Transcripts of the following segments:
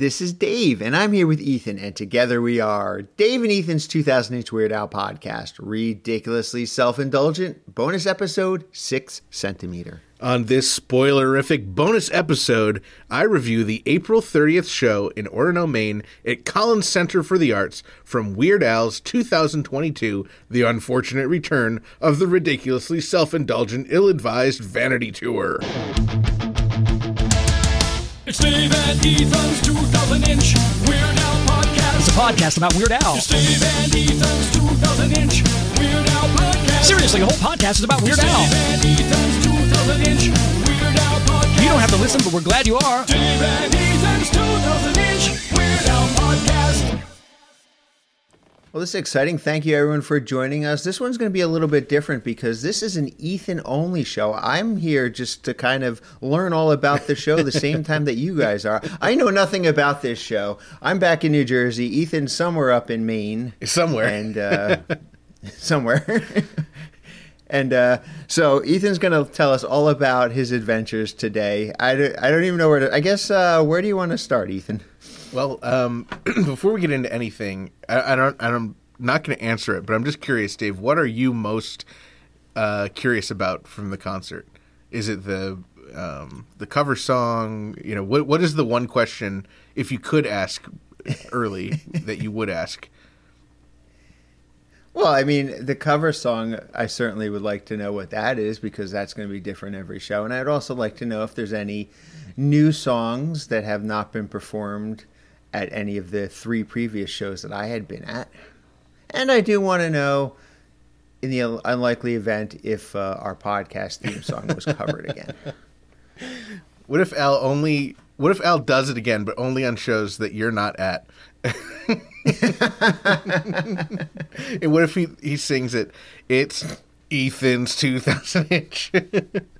This is Dave, and I'm here with Ethan, and together we are Dave and Ethan's 2000 Inch Weird Al podcast, ridiculously self indulgent, bonus episode 6 centimeter. On this spoilerific bonus episode, I review the April 30th show in Orono, Maine at Collins Center for the Arts from Weird Al's 2022 The Unfortunate Return of the Ridiculously Self Indulgent, Ill Advised Vanity Tour. It's Dave and Ethan's 2000 inch Weird Al podcast. It's a podcast about Weird Al. It's Dave and Ethan's 2000 inch Weird Al podcast. Seriously, the whole podcast is about Weird Dave Al. and Ethan's 2000 inch Weird Al podcast. You don't have to listen, but we're glad you are. Dave and Ethan's 2000 inch Weird Al. Well, this is exciting. Thank you, everyone, for joining us. This one's going to be a little bit different because this is an Ethan only show. I'm here just to kind of learn all about the show the same time that you guys are. I know nothing about this show. I'm back in New Jersey. Ethan's somewhere up in Maine. Somewhere. And uh, somewhere. and uh, so Ethan's going to tell us all about his adventures today. I don't, I don't even know where to. I guess, uh, where do you want to start, Ethan? Well, um, before we get into anything, I, I don't, I'm not going to answer it, but I'm just curious, Dave. What are you most uh, curious about from the concert? Is it the um, the cover song? You know, what what is the one question if you could ask early that you would ask? Well, I mean, the cover song, I certainly would like to know what that is because that's going to be different every show. And I'd also like to know if there's any new songs that have not been performed at any of the three previous shows that I had been at. And I do want to know, in the unlikely event, if uh, our podcast theme song was covered again. What if Al only? What if Al does it again, but only on shows that you're not at? and what if he he sings it? It's Ethan's 2000 inch.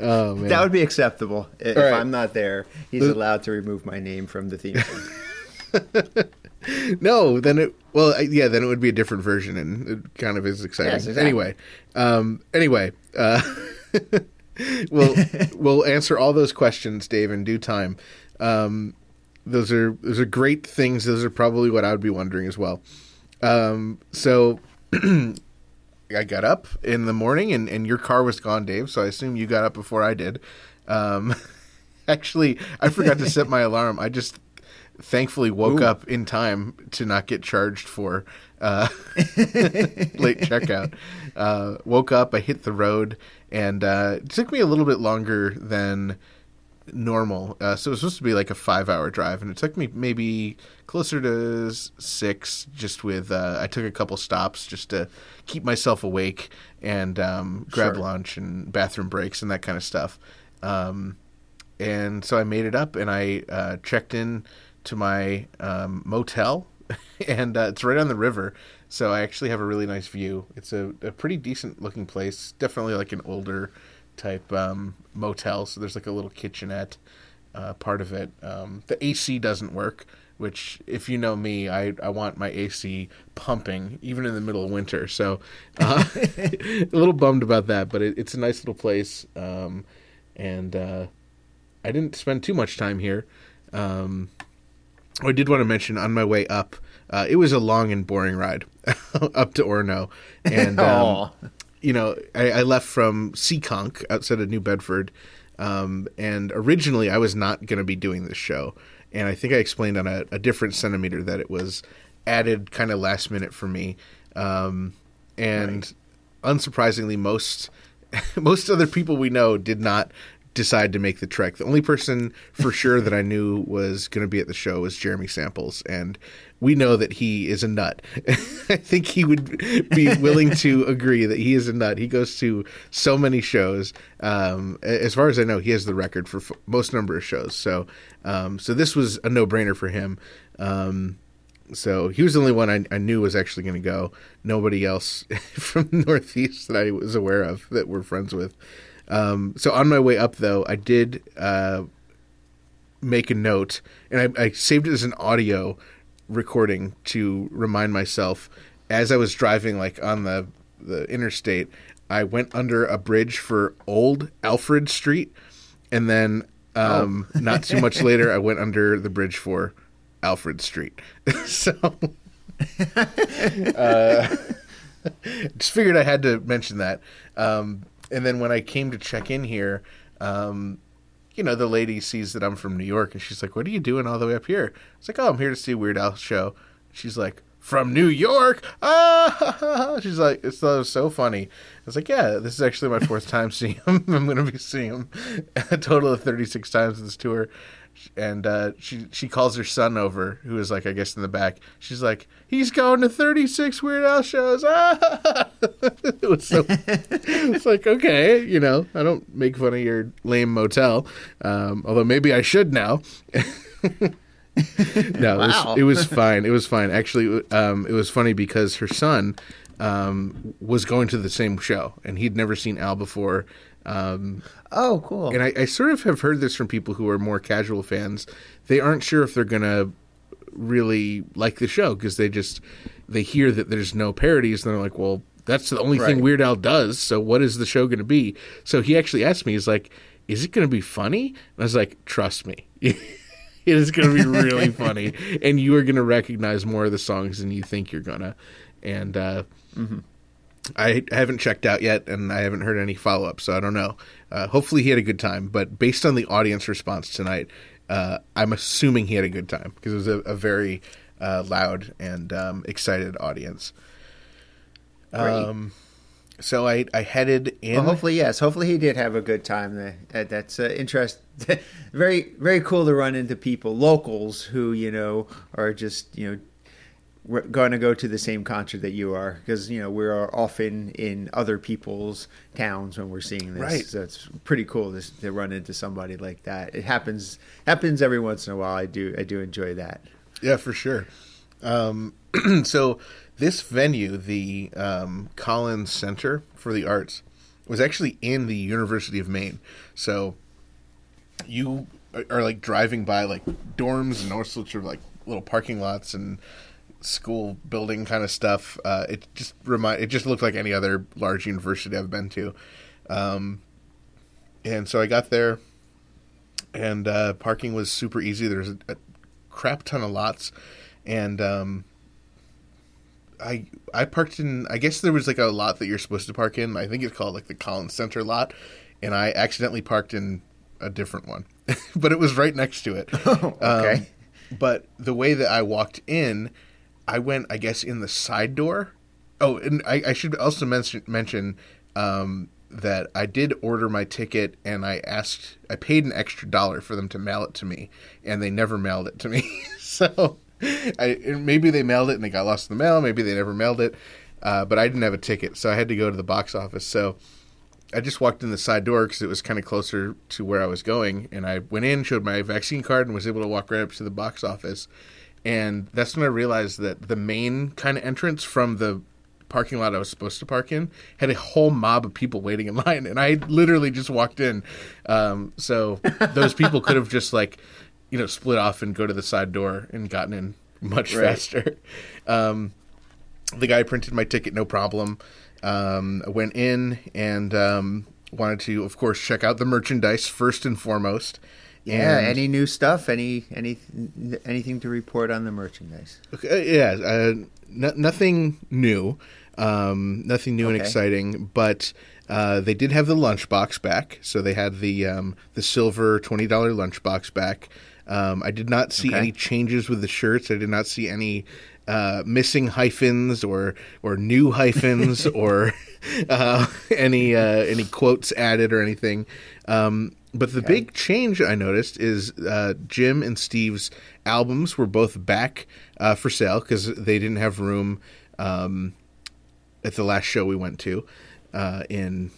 oh man, That would be acceptable. If right. I'm not there, he's allowed to remove my name from the theme song. no. Then it well, yeah, then it would be a different version, and it kind of is exciting. Yes, exactly. Anyway, um, anyway, uh, we'll we'll answer all those questions, Dave, in due time. Um, those are those are great things. Those are probably what I would be wondering as well. Um, so I got up in the morning, and, and your car was gone, Dave. So I assume you got up before I did. Um, actually, I forgot to set my alarm. I just thankfully woke Ooh. up in time to not get charged for uh, late checkout. Uh, woke up, I hit the road, and uh, it took me a little bit longer than normal. Uh, so it was supposed to be like a five hour drive, and it took me maybe closer to six. Just with uh, I took a couple stops just to keep myself awake and um, grab Sure. lunch and bathroom breaks and that kind of stuff. Um, and so I made it up, and I uh, checked in to my um, motel, and uh, it's right on the river. So I actually have a really nice view. It's a, a pretty decent looking place. Definitely like an older type um, motel. So there's like a little kitchenette uh, part of it. Um, the AC doesn't work, which if you know me, I, I want my AC pumping even in the middle of winter. So uh, a little bummed about that, but it, it's a nice little place. Um, and uh, I didn't spend too much time here. Um, I did want to mention on my way up, uh, it was a long and boring ride up to Orono, and um, you know I, I left from Seekonk outside of New Bedford, um, and originally I was not going to be doing this show, and I think I explained on a, a different centimeter that it was added kind of last minute for me, um, and unsurprisingly, most most other people we know did not decide to make the trek. The only person for sure that I knew was going to be at the show was Jeremy Samples, and we know that he is a nut. I think he would be willing to agree that he is a nut. He goes to so many shows. Um, as far as I know, he has the record for f- most number of shows. So, um, so this was a no brainer for him. Um, so he was the only one I, I knew was actually going to go. Nobody else from the Northeast that I was aware of that we're friends with. Um, so on my way up, though, I did uh, make a note, and I, I saved it as an audio recording to remind myself as I was driving, like on the the interstate. I went under a bridge for Old Alfred Street, and then Um, Not too much later, I went under the bridge for Alfred Street. so, uh, just figured I had to mention that. Um, and then when I came to check in here, um, you know, the lady sees that I'm from New York, and she's like, "What are you doing all the way up here?" It's like, "Oh, I'm here to see Weird Al show." She's like, "From New York?" Ah! She's like, "It's so funny." I was like, "Yeah, this is actually my fourth time seeing him. I'm going to be seeing him a total of 36 times this tour." And uh, she she calls her son over, who is like I guess in the back. She's like, "He's going to 36 Weird Al shows." Ah! it was so it's like okay, you know, I don't make fun of your lame motel, um, although maybe I should now. no, it, was, it was fine. It was fine. Actually, um, it was funny because her son um, was going to the same show, and he'd never seen Al before. Um, Oh, cool. and I, I sort of have heard this from people who are more casual fans. They aren't sure if they're gonna really like the show because they just they hear that there's no parodies and they're like, well, that's the only thing Weird Al does. So what is the show going to be? So he actually asked me, he's like, is it going to be funny? And I was like, trust me. it is going to be really funny, and you are going to recognize more of the songs than you think you're gonna. And uh, I haven't checked out yet, and I haven't heard any follow up, so I don't know. Uh, hopefully, he had a good time. But based on the audience response tonight, uh, I'm assuming he had a good time because it was a, a very uh, loud and um, excited audience. Great. Um, so I, I headed in. Well, hopefully, yes. Hopefully, he did have a good time. That, that's uh, interest. very, very cool to run into people, locals who you know are just you know going to go to the same concert that you are because you know we are often in other people's towns when we're seeing this. Right. So it's pretty cool to, to run into somebody like that. It happens happens every once in a while. I do I do enjoy that. Yeah, for sure. Um, so this venue, the um, Collins Center for the Arts, was actually in the University of Maine. So you are, are like driving by like dorms and all sorts of like little parking lots and school building kind of stuff. Uh, it just remind it just looked like any other large university I've been to. Um, and so I got there, and uh, parking was super easy. There's a, a crap ton of lots, and um, I I parked in. I guess there was like a lot that you're supposed to park in. I think it's called like the Collins Center lot, and I accidentally parked in a different one, but it was right next to it. okay. Um, but the way that I walked in, I went, I guess, in the side door. Oh, and I, I should also mention mention um, that I did order my ticket, and I asked, I paid an extra dollar for them to mail it to me, and they never mailed it to me. so, I maybe they mailed it and they got lost in the mail. Maybe they never mailed it, uh, but I didn't have a ticket, so I had to go to the box office. So. I just walked in the side door because it was kind of closer to where I was going, and I went in, showed my vaccine card, and was able to walk right up to the box office. And that's when I realized that the main kind of entrance from the parking lot I was supposed to park in had a whole mob of people waiting in line, and I literally just walked in. Um, so those people could have just like, you know, split off and go to the side door and gotten in much Right. faster. Um, the guy printed my ticket no problem. Um, I went in and um, wanted to, of course, check out the merchandise first and foremost. Yeah. And- Any new stuff? Any any anything to report on the merchandise? Okay, yeah, uh, no, nothing new, um, nothing new and exciting, but uh, they did have the lunchbox back. So they had the um, the silver twenty dollar lunchbox back. Um, I did not see Okay. any changes with the shirts. I did not see any uh, missing hyphens or or new hyphens or uh, any uh, any quotes added or anything. Um, but the big change I noticed is uh, Jim and Steve's albums were both back uh, for sale because they didn't have room um, at the last show we went to. Uh, in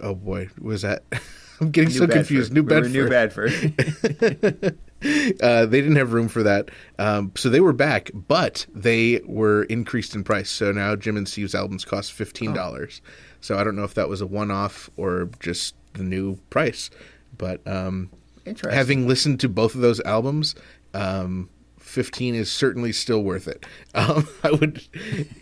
oh boy, was that? I'm getting so confused. New We Bedford. New Bedford. uh, they didn't have room for that, um, so they were back, but they were increased in price. So now Jim and Steve's albums cost fifteen dollars. So I don't know if that was a one-off or just the new price, but um, Interesting. having listened to both of those albums, um, fifteen is certainly still worth it. Um, I would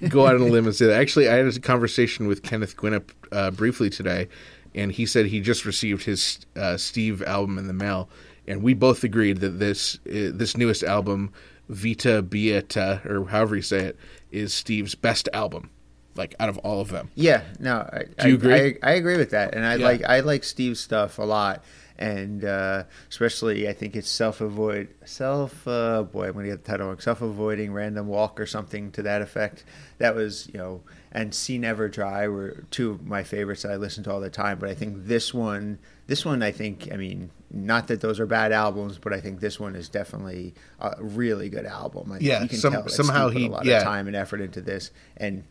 go out on a limb and say that. Actually, I had a conversation with Kenneth Gwinnett uh, briefly today, and he said he just received his uh, Steve album in the mail, and we both agreed that this uh, this newest album, Vita Beata, or however you say it, is Steve's best album, like out of all of them. Yeah, no, I, Do you I, agree? I, I agree with that, and I Yeah. like I like Steve's stuff a lot, and uh, especially I think it's self avoid self. Uh, boy, I'm gonna get the title wrong. Self avoiding random walk or something to that effect. That was you know, and Sea Never Dry were two of my favorites that I listen to all the time. But I think this one, this one, I think, I mean. Not that those are bad albums, but I think this one is definitely a really good album. I think Yeah, you can some- tell somehow Steve put a lot yeah. of time and effort into this, and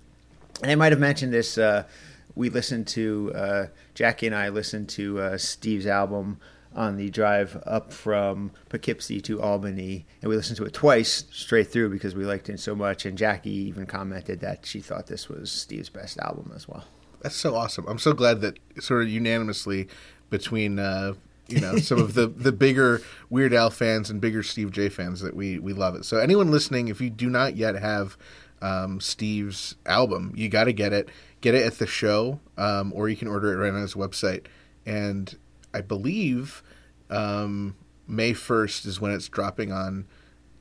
and I might have mentioned this. Uh, we listened to uh, Jackie and I listened to uh, Steve's album on the drive up from Poughkeepsie to Albany, and we listened to it twice straight through because we liked it so much. And Jackie even commented that she thought this was Steve's best album as well. That's so awesome. I'm so glad that sort of unanimously between uh, you know some of the the bigger Weird Al fans and bigger Steve Jay fans that we we love it. So anyone listening, if you do not yet have um, Steve's album, you got to get it. Get it at the show, um, or you can order it right on his website. And I believe um, May 1st is when it's dropping on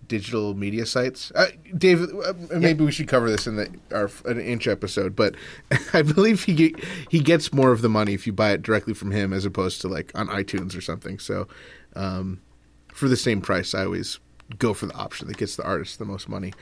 digital media sites. Uh, Dave, uh, maybe we should cover this in the our an inch episode, but I believe he get, he gets more of the money if you buy it directly from him as opposed to like on iTunes or something. So, um, for the same price, I always go for the option that gets the artist the most money.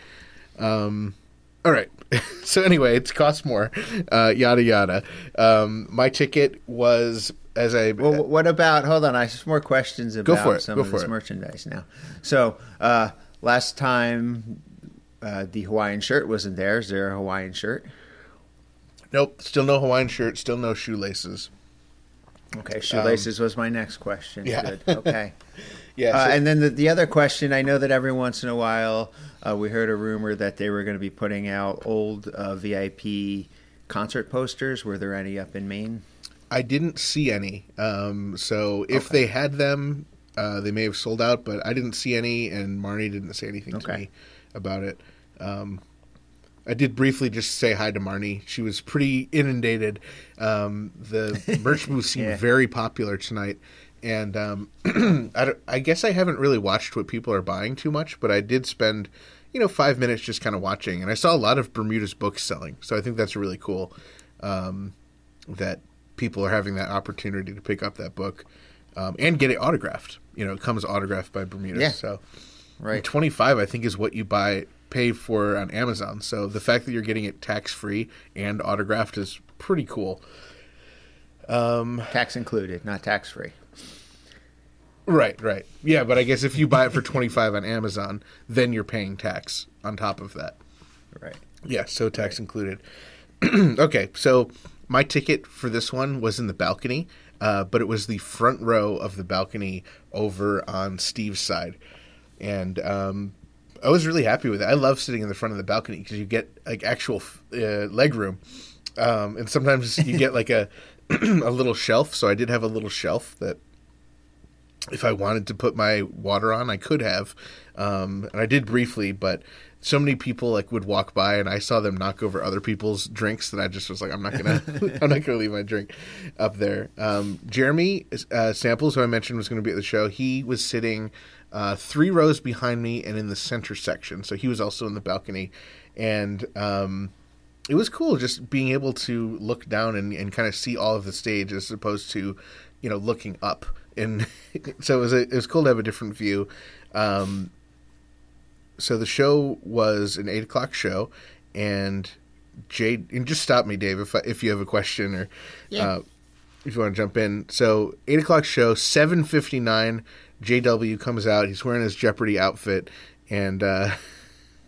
Um, all right. so anyway, it costs more. Uh, yada yada. Um, my ticket was as I Well, what about? Hold on, I have some more questions about it, some of this it. merchandise now. So uh, last time. Uh, the Hawaiian shirt wasn't there. Is there a Hawaiian shirt? nope. Still no Hawaiian shirt. Still no shoelaces. Okay, shoelaces was my next question. Um, yeah. Good. Okay. Yeah. Uh, so- and then the, the other question, I know that every once in a while uh, we heard a rumor that they were going to be putting out old uh, VIP concert posters. Were there any up in Maine? I didn't see any. Um, so if Okay. they had them, uh, they may have sold out, but I didn't see any, and Marnie didn't say anything to me about it. Um, I did briefly just say hi to Marnie. She was pretty inundated. Um, the merch booth seemed Yeah. very popular tonight, and um, I, I guess I haven't really watched what people are buying too much, but I did spend, you know, five minutes just kind of watching, and I saw a lot of Bermuda's books selling. So I think that's really cool um, that people are having that opportunity to pick up that book um, and get it autographed. You know, it comes autographed by Bermuda. Yeah. So Right. twenty five, I think, is what you buy pay for on Amazon. So the fact that you're getting it tax free and autographed is pretty cool. Tax included, not tax free. Right, right. Yeah, but I guess if you buy it for twenty five on Amazon, then you're paying tax on top of that. Right. Yeah, so tax included. okay, so my ticket for this one was in the balcony, uh, but it was the front row of the balcony over on Steve's side, and um, I was really happy with it. I love sitting in the front of the balcony because you get like actual uh, leg room, um, and sometimes you get like a a little shelf. So I did have a little shelf that if I wanted to put my water on, I could have, um, and I did briefly. But so many people like would walk by, and I saw them knock over other people's drinks that I just was like, I'm not gonna, I'm not gonna leave my drink up there. Um, Jeremy uh, Samples, who I mentioned was going to be at the show, he was sitting uh, three rows behind me and in the center section, so he was also in the balcony, and. Um, it was cool just being able to look down and, and kind of see all of the stage as opposed to you know looking up and so it was a, it was cool to have a different view um, so the show was an eight o'clock show and Jade and just stop me Dave if I, if you have a question or Yeah. uh, if you want to jump in. So eight o'clock show seven fifty nine JW comes out he's wearing his Jeopardy outfit and uh,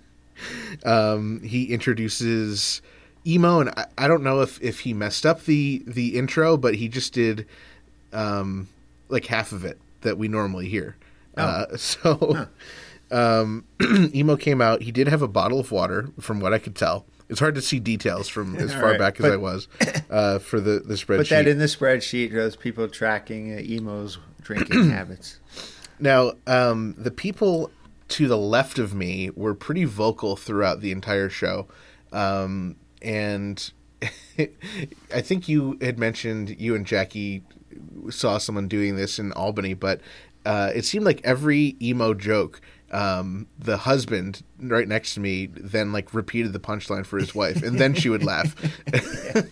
um, he introduces emo and I, I don't know if, if he messed up the the intro but he just did um, like half of it that we normally hear. Uh, so um, emo came out he did have a bottle of water from what i could tell it's hard to see details from as far right, back as but- i was uh, for the, the spreadsheet Put that in the spreadsheet. Those people tracking uh, emos drinking habits. Now, um, the people to the left of me were pretty vocal throughout the entire show. Um, and I think you had mentioned you and Jackie saw someone doing this in Albany, but uh, it seemed like every emo joke, um, the husband right next to me then like repeated the punchline for his wife, and then she would laugh.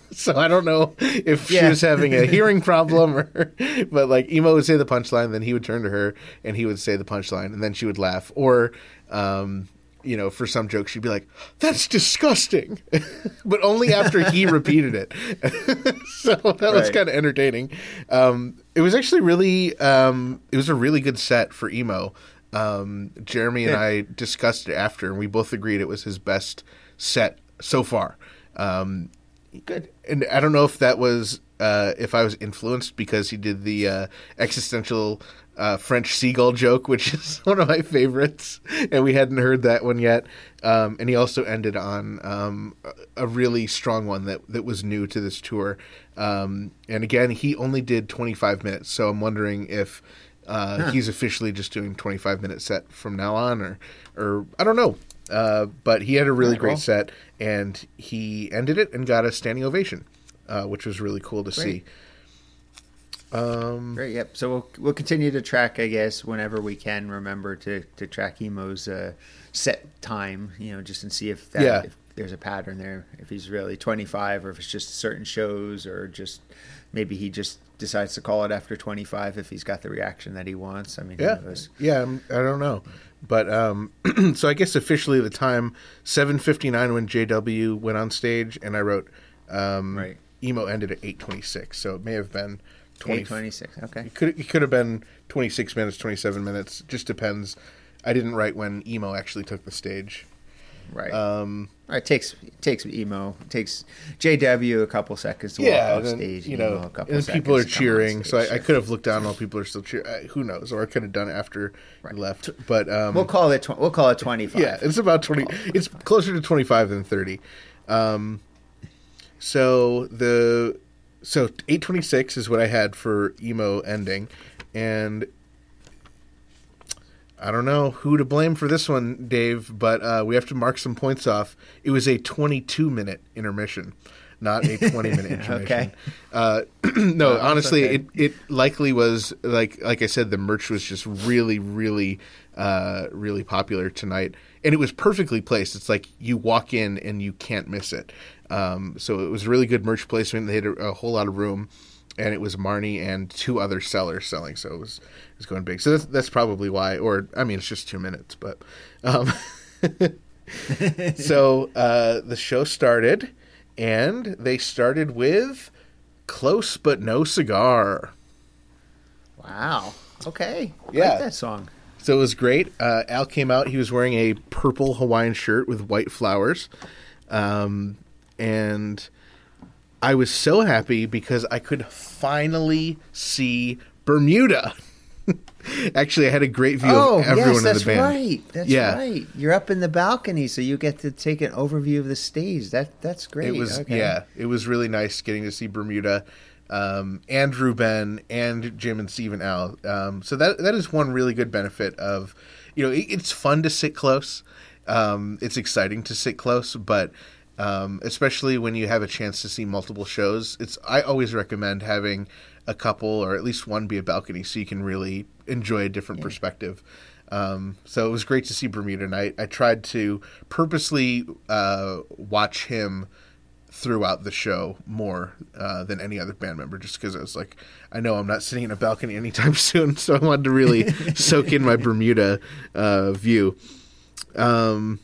so I don't know if she was having a hearing problem, or but like emo would say the punchline, then he would turn to her and he would say the punchline, and then she would laugh, or. Um, you know, for some jokes, she'd be like, "That's disgusting," but only after he repeated it. so that was kind of entertaining. Um, it was actually really, um, it was a really good set for emo. Um, Jeremy and I discussed it after, and we both agreed it was his best set so far. Um, Good. and I don't know if that was uh, if I was influenced because he did the uh, existential uh, French seagull joke, which is one of my favorites, and we hadn't heard that one yet. Um, and he also ended on um, a really strong one that that was new to this tour. Um, and again, he only did 25 minutes, so I'm wondering if. Uh, He's officially just doing 25 minute set from now on, or, or I don't know. Uh, but he had a really great well. set, and he ended it and got a standing ovation, uh, which was really cool to see. Great. Great. Yep. So we'll we'll continue to track, I guess, whenever we can. Remember to to track Emo's uh, set time. You know, just and see if that Yeah. if there's a pattern there. If he's really 25, or if it's just certain shows, or just maybe he just decides to call it after 25 if he's got the reaction that he wants. I mean, who Yeah, knows? yeah, I'm- I don't know, but um, so I guess officially the time 7:59 when JW went on stage, and I wrote um, Right. emo ended at 8:26, so it may have been 20. 826. Okay. It could it could have been 26 minutes, 27 minutes. Just depends. I didn't write when emo actually took the stage. Right. Um, it takes it takes emo it takes JW a couple seconds to yeah, walk off stage. you Emo know, a couple and seconds people are cheering. So. I, I could have looked down while people are still cheering. Who knows? Or I could have done it after Right. I left. But um, We'll call it tw- we'll call it 25. yeah, it's about twenty. It's closer to twenty five than thirty. Um, so the so eight twenty six is what I had for emo ending, and I don't know who to blame for this one, Dave, but uh, we have to mark some points off. It was a twenty two minute intermission. Not a twenty minute intermission. Okay. Uh, no, honestly, okay. it, it likely was like like I said, the merch was just really, really, uh, really popular tonight, and it was perfectly placed. It's like you walk in and you can't miss it. Um, so it was really good merch placement. They had a, a whole lot of room, and it was Marnie and two other sellers selling. So it was it was going big. So that's, that's probably why. Or I mean, it's just two minutes, but. Um, so uh, the show started, and they started with "Close but No Cigar." Wow. Okay. Yeah. like that song. So it was great. Uh, Al came out. He was wearing a purple Hawaiian shirt with white flowers, um, and I was so happy because I could finally see Bermuda. Actually, I had a great view Oh, of everyone yes, in that's the band. Oh, that's right. That's Yeah. right. You're up in the balcony, so you get to take an overview of the stage. That that's great. It was Okay. yeah, it was really nice getting to see Bermuda, um, and Ruben and Jim and Steve and Al. Um, so that that is one really good benefit of, you know, it, it's fun to sit close. Um, it's exciting to sit close, but um, especially when you have a chance to see multiple shows, it's I always recommend having a couple or at least one be a balcony so you can really enjoy a different perspective. Um, so it was great to see Bermuda night. I tried to purposely uh, watch him throughout the show more uh, than any other band member, just because I was like, I know I'm not sitting in a balcony anytime soon, so I wanted to really soak in my Bermuda uh, view. Um,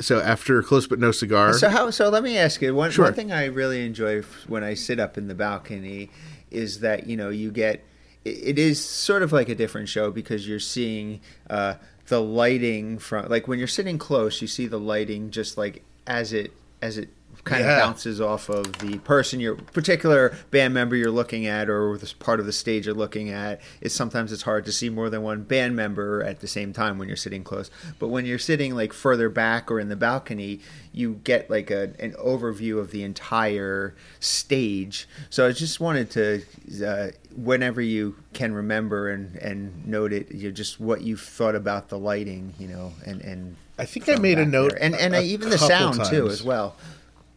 so after close but no cigar, So how? So let me ask you one. Sure. One thing I really enjoy when I sit up in the balcony is that you know you get. It, it is sort of like a different show because you're seeing uh, the lighting from like when you're sitting close, you see the lighting just like as it as it kind Yeah. of bounces off of the person you're particular band member you're looking at or this part of the stage you're looking at. Is sometimes it's hard to see more than one band member at the same time when you're sitting close. But when you're sitting like further back or in the balcony you get like a, an overview of the entire stage. So i just wanted to uh, whenever you can remember and and note it you know, just what you thought about the lighting you know and and I think I made a note there. and and a- a even the sound too as well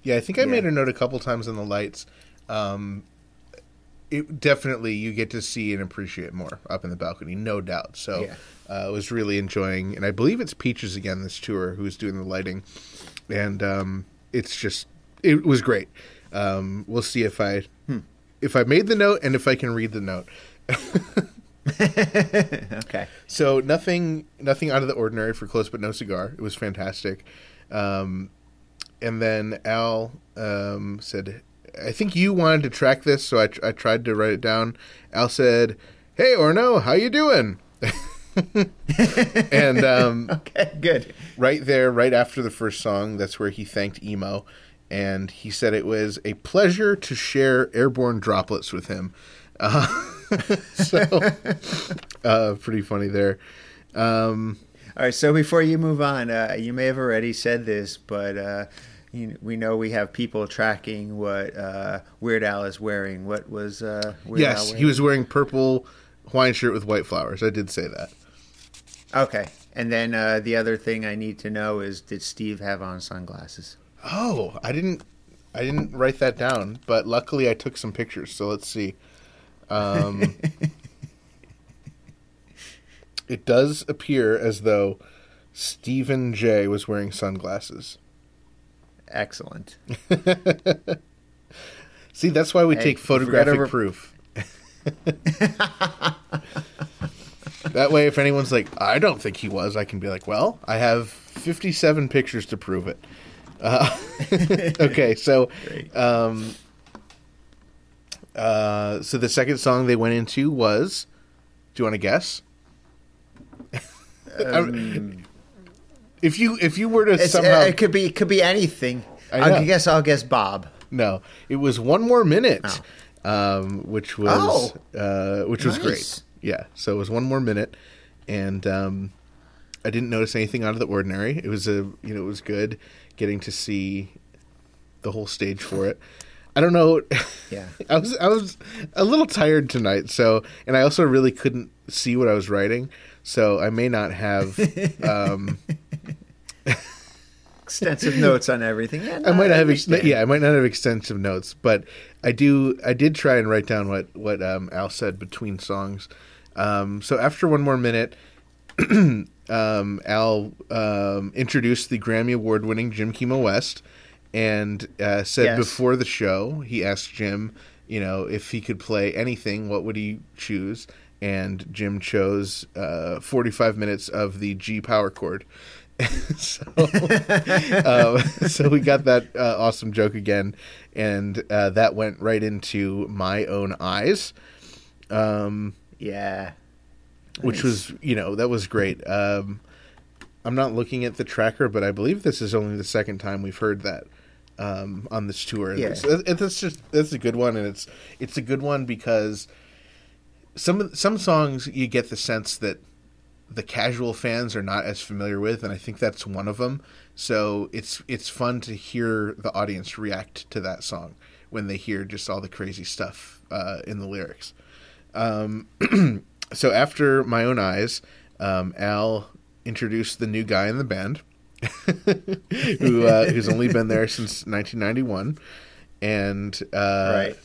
Yeah, I think I Yeah. made a note a couple times on the lights. Um, it definitely you get to see and appreciate more up in the balcony, no doubt. So Yeah. uh, I was really enjoying, and I believe it's Peaches again this tour who's doing the lighting, and um, it's just it was great. Um, we'll see if I if I made the note and if I can read the note. Okay. So nothing, nothing out of the ordinary for close but no cigar. It was fantastic. Um, and then Al um, said, "I think you wanted to track this, so I, tr- I tried to write it down." Al said, "Hey Orono, how you doing?" and um, Okay. Good. right there, right after the first song, that's where he thanked Emo, and he said it was a pleasure to share airborne droplets with him. Uh, so, uh, pretty funny there. Um, All right. So before you move on, uh, you may have already said this, but uh, you, we know we have people tracking what uh, Weird Al is wearing. What was uh, Weird Al yes, wearing? he was wearing purple Hawaiian shirt with white flowers. I did say that. Okay. And then uh, the other thing I need to know is, did Steve have on sunglasses? Oh, I didn't, I didn't write that down, but luckily I took some pictures. So let's see. Um, it does appear as though Stephen Jay was wearing sunglasses. Excellent. See, that's why we Hey, take photographic gotta proof. that way, if anyone's like, I don't think he was, I can be like, well, I have 57 pictures to prove it. Uh, okay, so um, uh, so the second song they went into was, do you want to guess? Um, If you if you were to somehow uh, it could be it could be anything. I I, guess I'll guess Bob. No, it was one more minute, Oh. um, which was uh, which was Nice. great. Yeah, so it was one more minute, and um, I didn't notice anything out of the ordinary. It was a you know it was good getting to see the whole stage for it. I don't know. Yeah. I was I was a little tired tonight, so and I also really couldn't see what I was writing, so I may not have. Um, Extensive notes on everything. Yeah, I might not have ex- yeah, I might not have extensive notes, but I do I did try and write down what what um, Al said between songs. Um, so after one more minute, um, Al um, introduced the Grammy Award winning Jim Kimo West and uh, said Yes. before the show he asked Jim, you know, if he could play anything, what would he choose? And Jim chose uh, 45 minutes of the G power chord. so, um, so we got that uh, awesome joke again, and uh, that went right into my own eyes, um, Yeah. which was you know that was great. Um, I'm not looking at the tracker, but I believe this is only the second time we've heard that um, on this tour. Yeah. It's, it's just it's a good one, and it's it's a good one because some some songs you get the sense that the casual fans are not as familiar with, and I think that's one of them. So it's it's fun to hear the audience react to that song when they hear just all the crazy stuff uh, in the lyrics. Um, so after my own eyes, um, Al introduced the new guy in the band, who uh, who's only been there since 1991, and uh, right.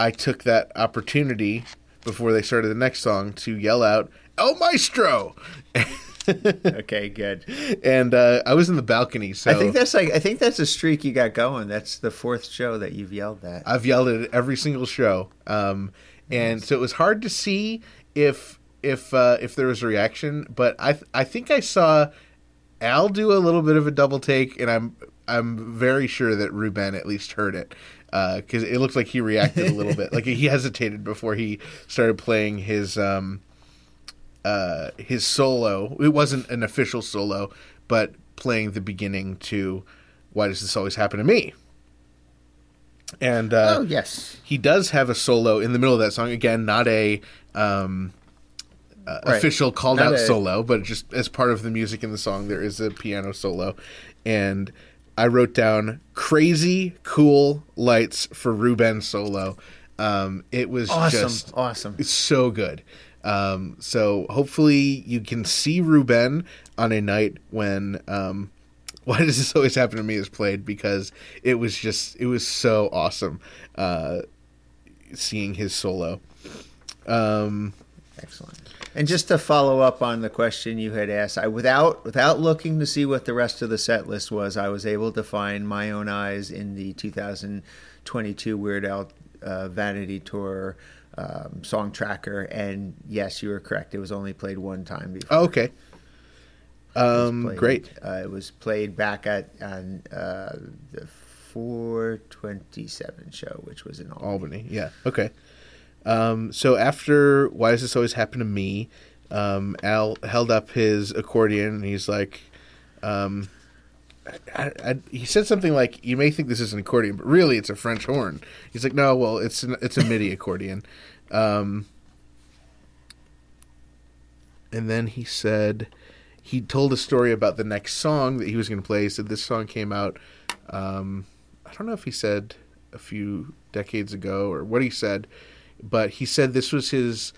I took that opportunity before they started the next song to yell out "El Maestro," Okay, good. and uh, I was in the balcony, so I think that's like I think that's a streak you got going. That's the fourth show that you've yelled that. I've yelled it at every single show, um, and so it was hard to see if if uh, if there was a reaction. But I th- I think I saw Al do a little bit of a double take, and I'm I'm very sure that Ruben at least heard it because it looked like he reacted a little bit, like he hesitated before he started playing his um, uh, his solo. It wasn't an official solo, but playing the beginning to "Why Does This Always Happen to Me." And uh, oh yes. he does have a solo in the middle of that song. Again, not a um, uh, Right. official called Not out a- solo, but just as part of the music in the song, there is a piano solo. And I wrote down crazy cool lights for Ruben solo. Um, it was Awesome. just awesome. it's so good. Um, so hopefully you can see Ruben on a night when um, why does this always happen to me is played because it was just it was so awesome. Uh, seeing his solo. Um, Excellent. And just to follow up on the question you had asked, I without without looking to see what the rest of the set list was, I was able to find my own eyes in the 2022 Weird Al uh, Vanity Tour um, song tracker, and yes, you were correct. It was only played one time before. oh, okay. Um, played. great. Uh, it was played back at on uh, the 427 show, which was in Albany. Albany. Yeah. Okay. Um, so after why does this always happen to me? Um, Al held up his accordion and he's like, um, I, I, he said something like, "You may think this is an accordion, but really it's a French horn." He's like, "No, well, it's an, it's a MIDI accordion." Um, and then he said he told a story about the next song that he was going to play. He said this song came out. Um, I don't know if he said a few decades ago or what he said, but he said this was his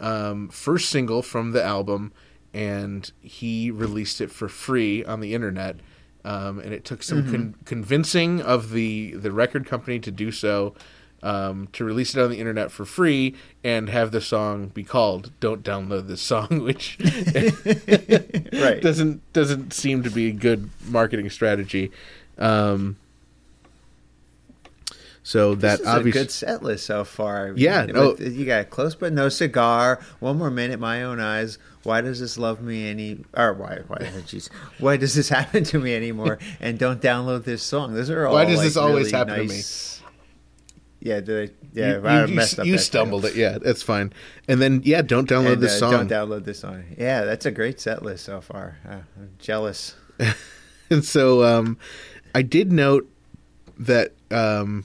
um, first single from the album, and he released it for free on the internet. Um, and it took some con- convincing of the the record company to do so. Um, to release it on the internet for free and have the song be called "Don't Download This Song," which Right. doesn't doesn't seem to be a good marketing strategy. Um, so that This is a obviously good set list so far. Yeah, no- you got close but no cigar. One more minute, my own eyes. Why does this love me any? Or why? Why? Jeez. Why does this happen to me anymore? And don't download this song. Those are all. Why does like, this always really happen to me? Yeah, yeah. you, I you- messed up. you stumbled title. it. Yeah, that's fine. And then yeah, don't download And, this uh, song. Don't download this song. Yeah, that's a great set list so far. Uh, I'm jealous. and so um, I did note that um,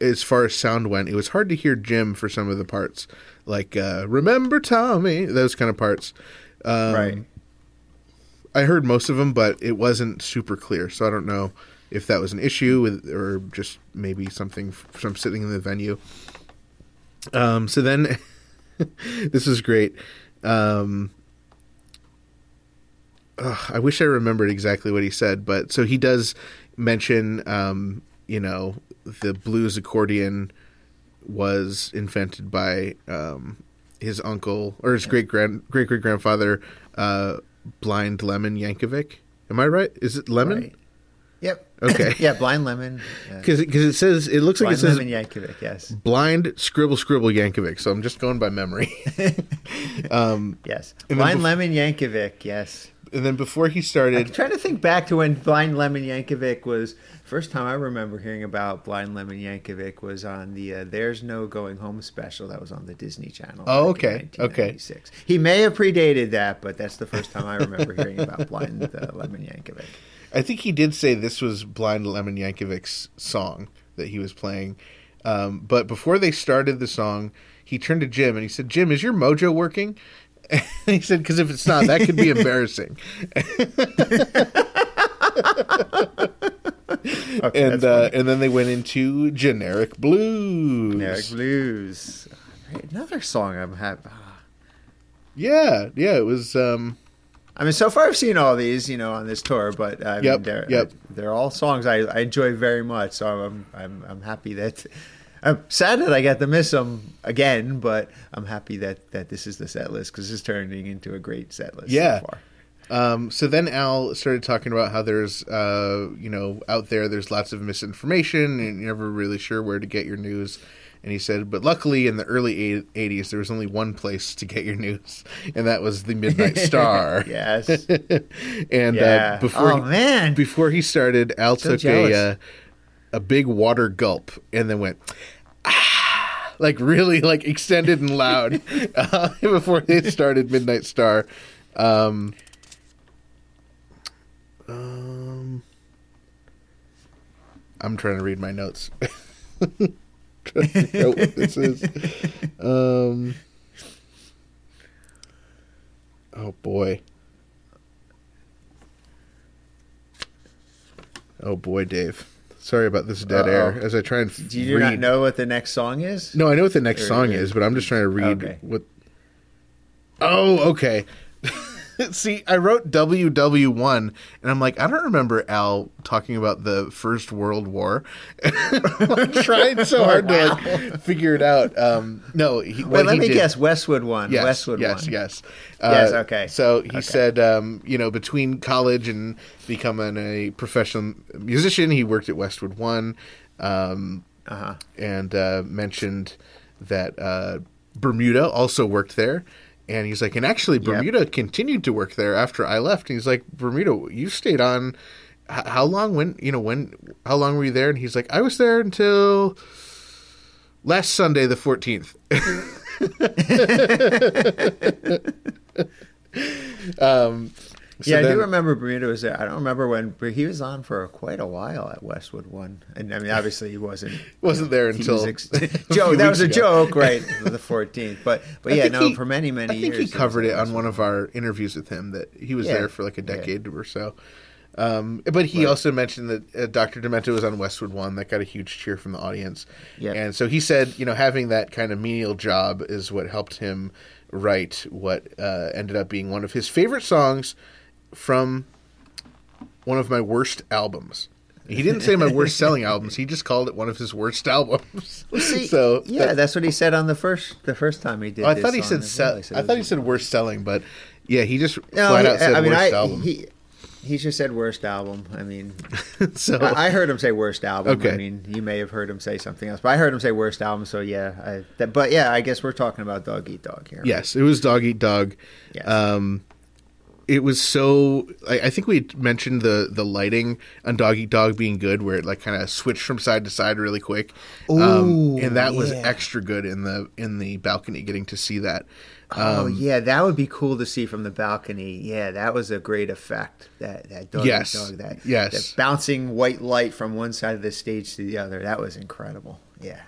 as far as sound went, it was hard to hear Jim for some of the parts, like uh, "Remember Tommy," those kind of parts. Um, right. I heard most of them, but it wasn't super clear. So I don't know if that was an issue with, or just maybe something from sitting in the venue. Um, so then, this is great. Um, ugh, I wish I remembered exactly what he said, but so he does mention, um, you know, the blues accordion was invented by um, his uncle or his great grand great great grandfather, uh, Blind Lemon Yankovic. Am I right? Is it Lemon? Right. Yep. Okay. yeah, Blind Lemon. uh, Because it says it looks like Blind it says Lemon Yankovic, yes. Blind Scribble Scribble Yankovic. So I'm just going by memory. um, Yes. Blind bef- Lemon Yankovic, yes. And then before he started, I'm trying to think back to when Blind Lemon Yankovic was first time I remember hearing about Blind Lemon Yankovic was on the uh, "There's No Going Home" special that was on the Disney Channel. Oh, okay, okay. 1996. He may have predated that, but that's the first time I remember hearing about Blind uh, Lemon Yankovic. I think he did say this was Blind Lemon Yankovic's song that he was playing. Um, but before they started the song, he turned to Jim and he said, "Jim, is your mojo working?" And he said, "Because if it's not, that could be embarrassing." Okay, and uh, and then they went into generic blues. Generic Blues. Another song I'm happy. Yeah, yeah, it was. Um, I mean, so far I've seen all these, you know, on this tour, but I mean, Yep, they're, yep. they're all songs I, I enjoy very much. So I'm, I'm, I'm happy that I'm sad that I got to miss them again, but I'm happy that, that this is the set list because it's turning into a great set list. Yeah. So far. Um, so then Al started talking about how there's, uh, you know, out there there's lots of misinformation and you're never really sure where to get your news. And he said, but luckily in the early 80s, there was only one place to get your news, and that was the Midnight Star. Yes. and Yeah. uh, before oh he, man. before he started, Al So took jealous. a uh, a big water gulp and then went ah, like really like extended and loud uh, before they started Midnight Star. Um, um, I'm trying to read my notes. trying to figure out what this is. Um, oh boy. Oh boy, Dave. Sorry about this dead air. Uh-oh. As I try and f- Do you read. not know what the next song is? No, I know what the next Or- song is, but I'm just trying to read Okay. what. Oh, okay. See, I wrote WW1, and I'm like, I don't remember Al talking about the First World War. I'm trying so hard to like, figure it out. Um, no, he, Wait, let he me did- guess. Westwood one. Yes, Westwood yes, one. yes, Yes, Uh, okay. So he Okay. said, um, you know, between college and becoming a professional musician, he worked at Westwood One, um, Uh-huh. and uh, mentioned that uh, Bermuda also worked there. And he's like, and actually, Bermuda continued to work there after I left. And he's like, Bermuda, you stayed on. How long? When you know when? How long were you there? And he's like, I was there until last Sunday, the fourteenth. um, so yeah, I then- do remember Bermuda was there. I don't remember when, but he was on for quite a while at Westwood One. And I mean, obviously, he wasn't. Wasn't there until was ex- few That was a ago. joke, right? The fourteenth, but but I yeah, no, he- for many many I think years. he covered it on one of our interviews with him that he was Yeah. there for like a Yeah. decade or so. Um, but he Right. also mentioned that uh, Dr. Demento was on Westwood One. That got a huge cheer from the audience. Yeah. And so he said, you know, having that kind of menial job is what helped him write what uh, ended up being one of his favorite songs from one of my worst albums. He didn't say my worst selling albums. He just called it one of his worst albums. See, so yeah, that- that's what he said on the first the first time he did. Oh, I this thought he said sell. well. said I thought he said worst selling, but yeah, he just No, flat he- out said I mean, worst I, album. he he just said worst album. I mean, so I, I heard him say worst album. Okay. I mean, you may have heard him say something else, but I heard him say worst album. So yeah, I, that, but yeah, I guess we're talking about Dog Eat Dog here. yes, it was Dog Eat Dog. Yes. Um, it was so. I, I think we mentioned the the lighting on Dog Eat Dog being good, where it like kind of switched from side to side really quick. um, and that was extra good in the in the balcony, getting to see that. Oh Um, yeah, that would be cool to see from the balcony. Yeah, that was a great effect. That that dog, Yes. dog that Yes. that bouncing white light from one side of the stage to the other. That was incredible. Yeah,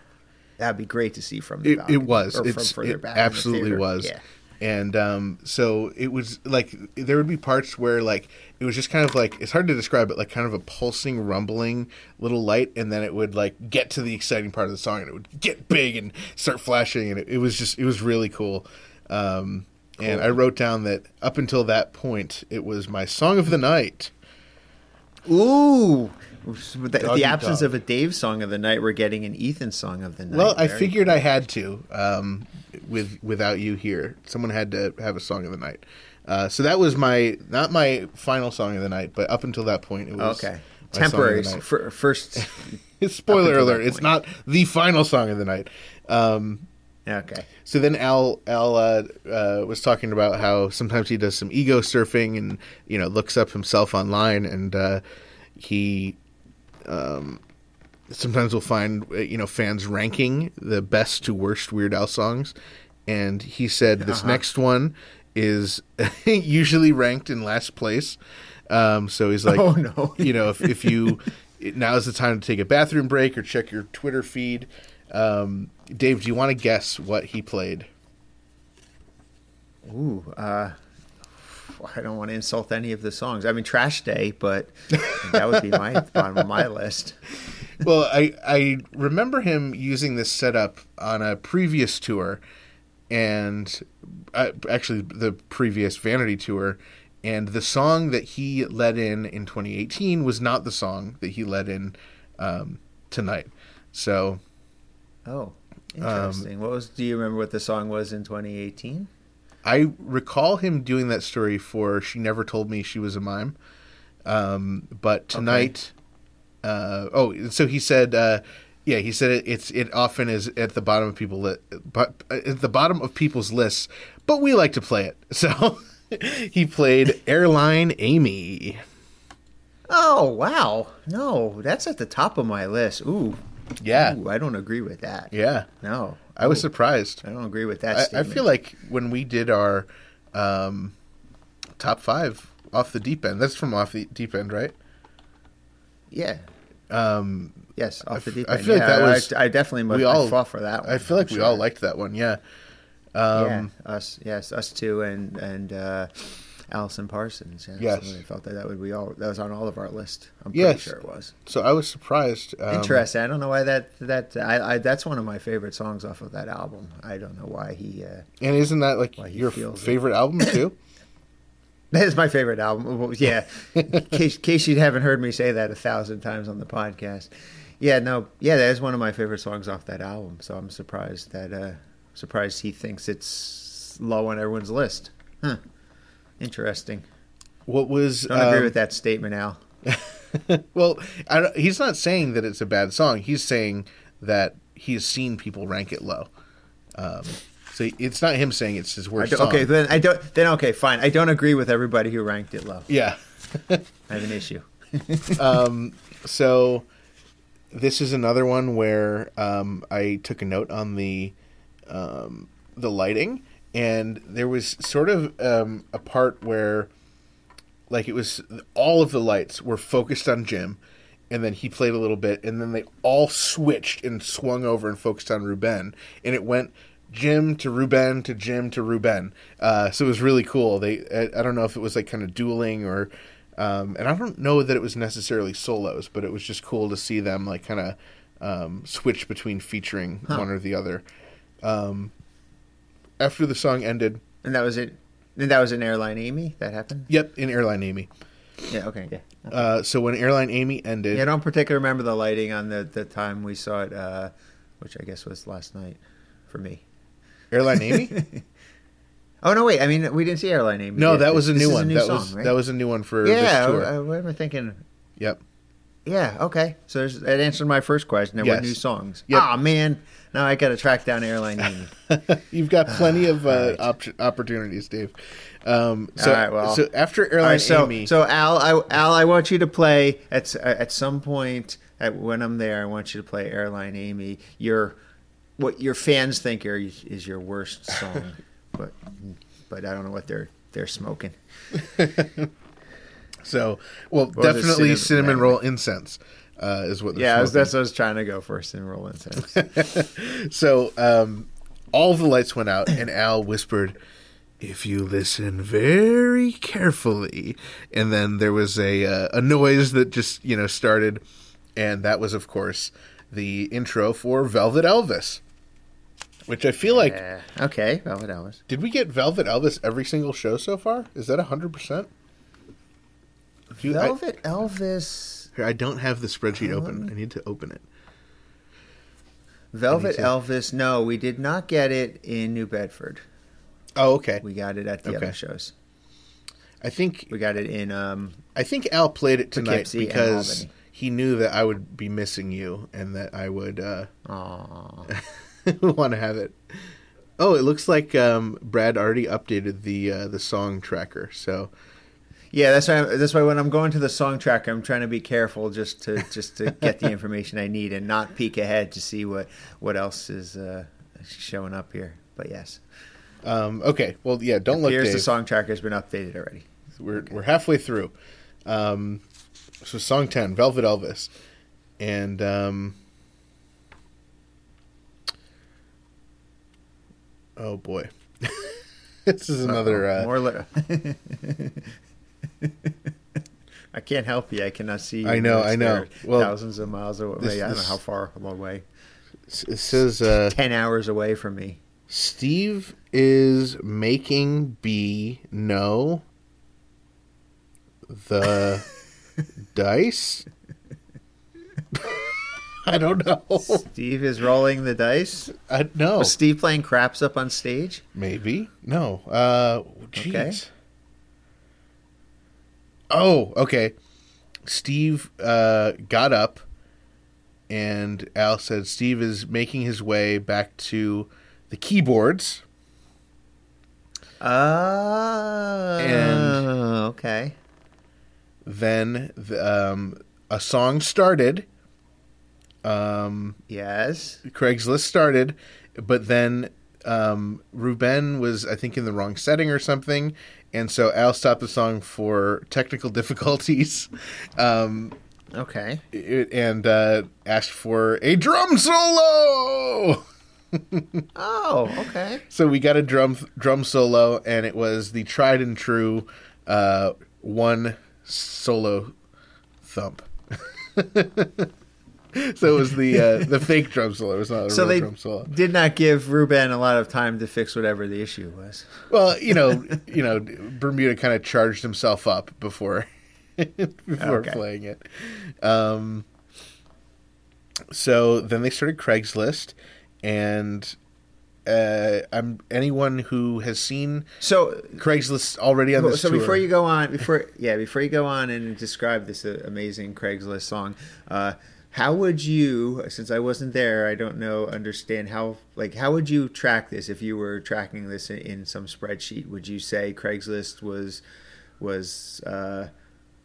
that'd be great to see from the it, balcony. it was or from it's, further it back absolutely was Yeah. And um, so it was like there would be parts where like it was just kind of like it's hard to describe it like kind of a pulsing rumbling little light and then it would like get to the exciting part of the song and it would get big and start flashing and it, it was just it was really cool um, and i wrote down that up until that point it was my song of the night Ooh. With the, the absence dog. of a Dave song of the night, we're getting an Ethan song of the night. well i Very figured i had to um, with without you here someone had to have a song of the night uh, so that was my not my final song of the night but up until that point it was Okay. my song of the Temporary. fir- first. Spoiler alert! It's not the final song of the night. Um, okay. so then Al Al uh, uh, was talking about how sometimes he does some ego surfing and you know looks up himself online and uh, he um, sometimes we'll find uh, you know fans ranking the best to worst Weird Al songs, and he said this Uh-huh. next one is usually ranked in last place. Um, so he's like, Oh, no. you know, if, if you now's the time to take a bathroom break or check your Twitter feed. Um, Dave, do you want to guess what he played? Ooh. Uh, I don't want to insult any of the songs. I mean, Trash Day, but that would be my bottom of my list. well, I I remember him using this setup on a previous tour, and uh, actually the previous Vanity tour, and the song that he let in in 2018 was not the song that he let in um, tonight. So Oh, Um, interesting. what was? Do you remember what the song was in 2018? I recall him doing that story for "She Never Told Me She Was a Mime," um, but tonight, uh, oh, so he said, uh, yeah, he said it, it's it often is at the bottom of people li- but uh, at the bottom of people's lists, but we like to play it. So he played "Airline Amy." Oh wow, no, that's at the top of my list. Ooh, Yeah, Ooh, I don't agree with that. yeah, No, I was Ooh, surprised. I don't agree with that. I, I feel like when we did our um, top five off the deep end, that's from off the deep end, right? yeah, Um, yes, off the deep I end. feel like Yeah, that was- I, I definitely must. we I all- fought for that. One, I feel like for we all liked that one. Yeah. Um, yeah, us, yes, us two, and and uh, Allison Parsons. Yeah, Yes. I felt that that would be all. That was on all of our list. I'm pretty Yes. sure it was. So I was surprised. Um, Interesting. I don't know why that that I, I that's one of my favorite songs off of that album. I don't know why he. Uh, And isn't that like your feels it. favorite album too? That is my favorite album. Well, Yeah, in case, case you haven't heard me say that a thousand times on the podcast. Yeah, no, yeah, that is one of my favorite songs off that album. So I'm surprised that uh surprised he thinks it's low on everyone's list. Huh. Interesting. What was Don't agree um, with that statement, Al. Well, I don't, he's not saying that it's a bad song. He's saying that he's seen people rank it low. Um, so it's not him saying it's his worst don't- song. okay, then I don't. Then okay, fine. I don't agree with everybody who ranked it low. Yeah. I have an issue. Um, so this is another one where um, I took a note on the um, the lighting, and there was sort of um, a part where, like, it was all of the lights were focused on Jim, and then he played a little bit, and then they all switched and swung over and focused on Ruben, and it went. Jim to Ruben to Jim to Ruben. Uh, so it was really cool. They I, I don't know if it was like kind of dueling or um, and I don't know that it was necessarily solos, but it was just cool to see them like kind of um, switch between featuring one or the other. Um, after the song ended, And that was it. And that was an airline Amy. That happened. yep, in Airline Amy. Yeah. Okay. Yeah. Uh, so when Airline Amy ended, Yeah, I don't particularly remember the lighting on the, the time we saw it, uh, which I guess was last night for me. Airline Amy, Oh no, wait. I mean, we didn't see Airline Amy. no, yet. that was a This new is one. new that song, was right? that was a new one for yeah. this tour. uh, what am I thinking? yep. Yeah. Okay. So there's, that answered my first question. There Yes. were new songs. Yep. Ah man, now I got to track down Airline Amy. You've got plenty of uh, Alright. op- opportunities, Dave. Um, so, well. so after Airline right, so Amy, so Al, I, Al, I want you to play at at some point at, when I'm there. I want you to play Airline Amy. Your what your fans think are, is your worst song, but but I don't know what they're they're smoking. So, well, or definitely cinnamon, cinnamon roll incense. Uh, is what yeah smoking. that's what I was trying to go for cinnamon roll incense. so um, all the lights went out, and Al whispered, "If you listen very carefully," and then there was a uh, a noise that just you know started, and that was of course the intro for Velvet Elvis. Which I feel like. Uh, okay, Velvet Elvis. Did we get Velvet Elvis every single show so far? Is that 100%? you, Velvet I, Elvis. Here, I don't have the spreadsheet um, open. I need to open it. Velvet Elvis. No, we did not get it in New Bedford. Oh, okay. We got it at the okay. other shows. I think we got it in. Um, I think Al played it tonight Poughkeepsie because he knew that I would be missing you and that I would uh, want to have it. Oh, it looks like um, Brad already updated the uh, the song tracker. So yeah, that's why. That's why when I'm going to the song tracker, I'm trying to be careful just to just to get the information I need and not peek ahead to see what what else is uh, showing up here. But yes, um, okay, well, yeah, don't look, here's the song tracker has been updated already. We're we're halfway through. Um, so song ten, Velvet Elvis, and um, oh boy, this is another. Uh, More. Li- I can't help you. I cannot see. you. I know, I know. Well, thousands of miles away. this- I don't know how far a away. it says uh, Ten hours away from me. Steve is making B know the dice. I don't know. Steve is rolling the dice. I know. Was Steve playing craps up on stage? Maybe. No. Uh jeez. Okay. Oh, okay. Steve uh got up and Al said Steve is making his way back to the keyboards. Oh, And- okay. Then the, um a song started. Um Yes. Craigslist started, but then um, Ruben was, I think, in the wrong setting or something, and so Al stopped the song for technical difficulties, um, Okay. it- and uh, asked for a drum solo. Oh, okay. So we got a drum drum solo, and it was the tried and true uh, one solo thump. so it was the uh, the fake drum solo. It was not a So real they drum solo. did not give Ruben a lot of time to fix whatever the issue was. Well, you know, you know, Bermuda kind of charged himself up before before Okay. playing it. Um, so then they started Craigslist, and uh, I'm anyone who has seen So Craigslist already on this so tour. before you go on, before yeah, before you go on and describe this uh, amazing Craigslist song, uh, how would you, since I wasn't there, I don't know, understand how like how would you track this if you were tracking this in, in some spreadsheet? Would you say Craigslist was was uh,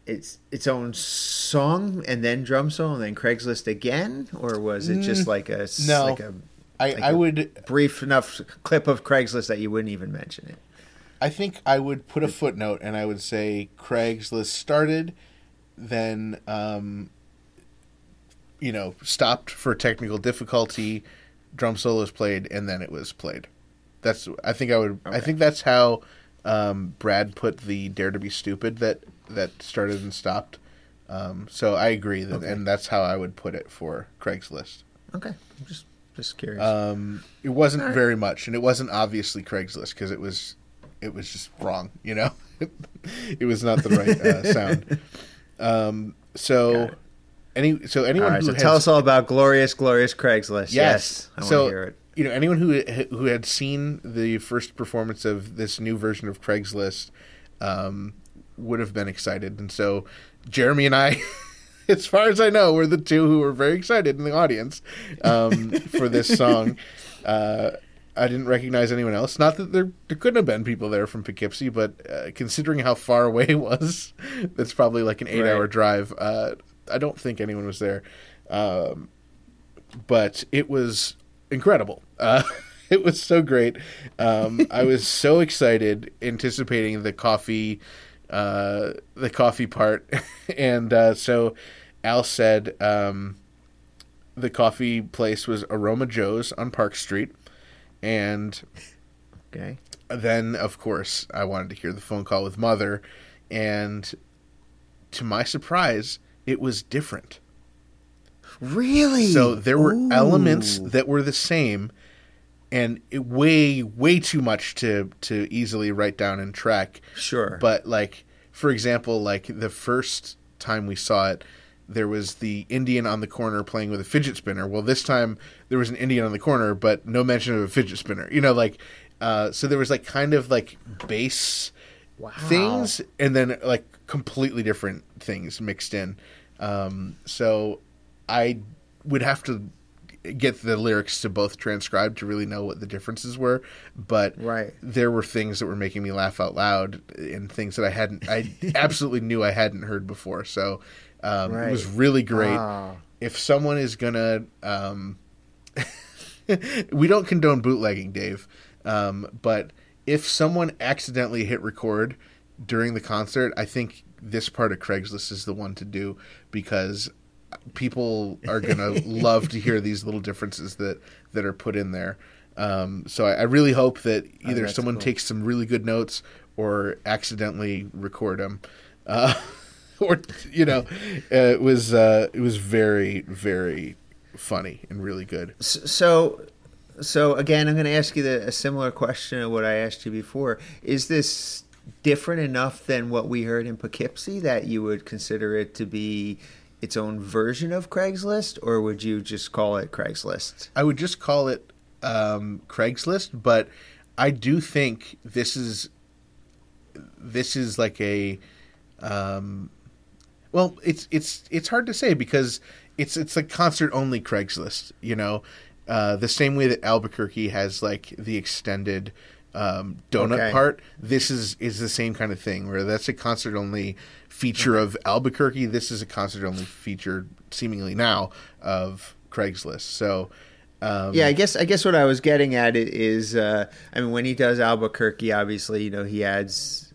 its its own song and then drum solo and then Craigslist again, or was it just like a Mm, no. like a I, like I would brief enough clip of Craigslist that you wouldn't even mention it? I think I would put a footnote and I would say Craigslist started, then um, you know stopped for technical difficulty, drum solos played, and then it was played. That's I think I would I think that's how um, Brad put the Dare to Be Stupid that that started and stopped. Um, so I agree that, and that's how I would put it for Craigslist. Okay, I'm just just curious. Um, it wasn't Alright. very much, and it wasn't obviously Craigslist because it was, it was just wrong. You know, it was not the right uh, sound. Um, so. Any so anyone right, who so has, tell us all about glorious, glorious Craigslist. yes, I want so to hear it. you know anyone who who had seen the first performance of this new version of Craigslist um, would have been excited, and so Jeremy and I. As far as I know, we're the two who were very excited in the audience um, for this song. Uh, I didn't recognize anyone else. Not that there there couldn't have been people there from Poughkeepsie, but uh, considering how far away it was, that's probably like an eight hour drive. Uh, I don't think anyone was there. Um, but it was incredible. Uh, it was so great. Um, I was so excited, anticipating the coffee, uh, the coffee part, and uh, so Al said um, the coffee place was Aroma Joe's on Park Street, and Okay. then of course I wanted to hear the phone call with Mother, and to my surprise, it was different. Really? So there were Ooh. elements that were the same, and it way way too much to to easily write down and track. Sure. But like for example, like the first time we saw it, there was the Indian on the corner playing with a fidget spinner. Well, this time there was an Indian on the corner, but no mention of a fidget spinner. You know, like uh, so there was like kind of like base Wow. things, and then like completely different things mixed in. Um, so I would have to get the lyrics to both transcribed to really know what the differences were but Right. there were things that were making me laugh out loud and things that i hadn't i absolutely knew i hadn't heard before so um, it was really great Ah. if someone is gonna um, we don't condone bootlegging dave um, but if someone accidentally hit record during the concert i think this part of craigslist is the one to do because people are gonna love to hear these little differences that that are put in there um, so I, I really hope that either that's someone cool. takes some really good notes or accidentally record them uh, or you know uh, it was uh, it was very very funny and really good So, so again, I'm going to ask you the, a similar question of what I asked you before. Is this different enough than what we heard in Poughkeepsie that you would consider it to be its own version of Craigslist, or would you just call it Craigslist? I would just call it um, Craigslist, but I do think this is this is like a um, well, it's it's it's hard to say because it's it's a concert only Craigslist, you know, uh, the same way that Albuquerque has like the extended um, donut Okay. part. This is is the same kind of thing where that's a concert only feature of Albuquerque. This is a concert only feature, seemingly now of Craigslist. So. Um, Yeah, I guess I guess what I was getting at it is, uh, I mean, when he does Albuquerque, obviously, you know, he adds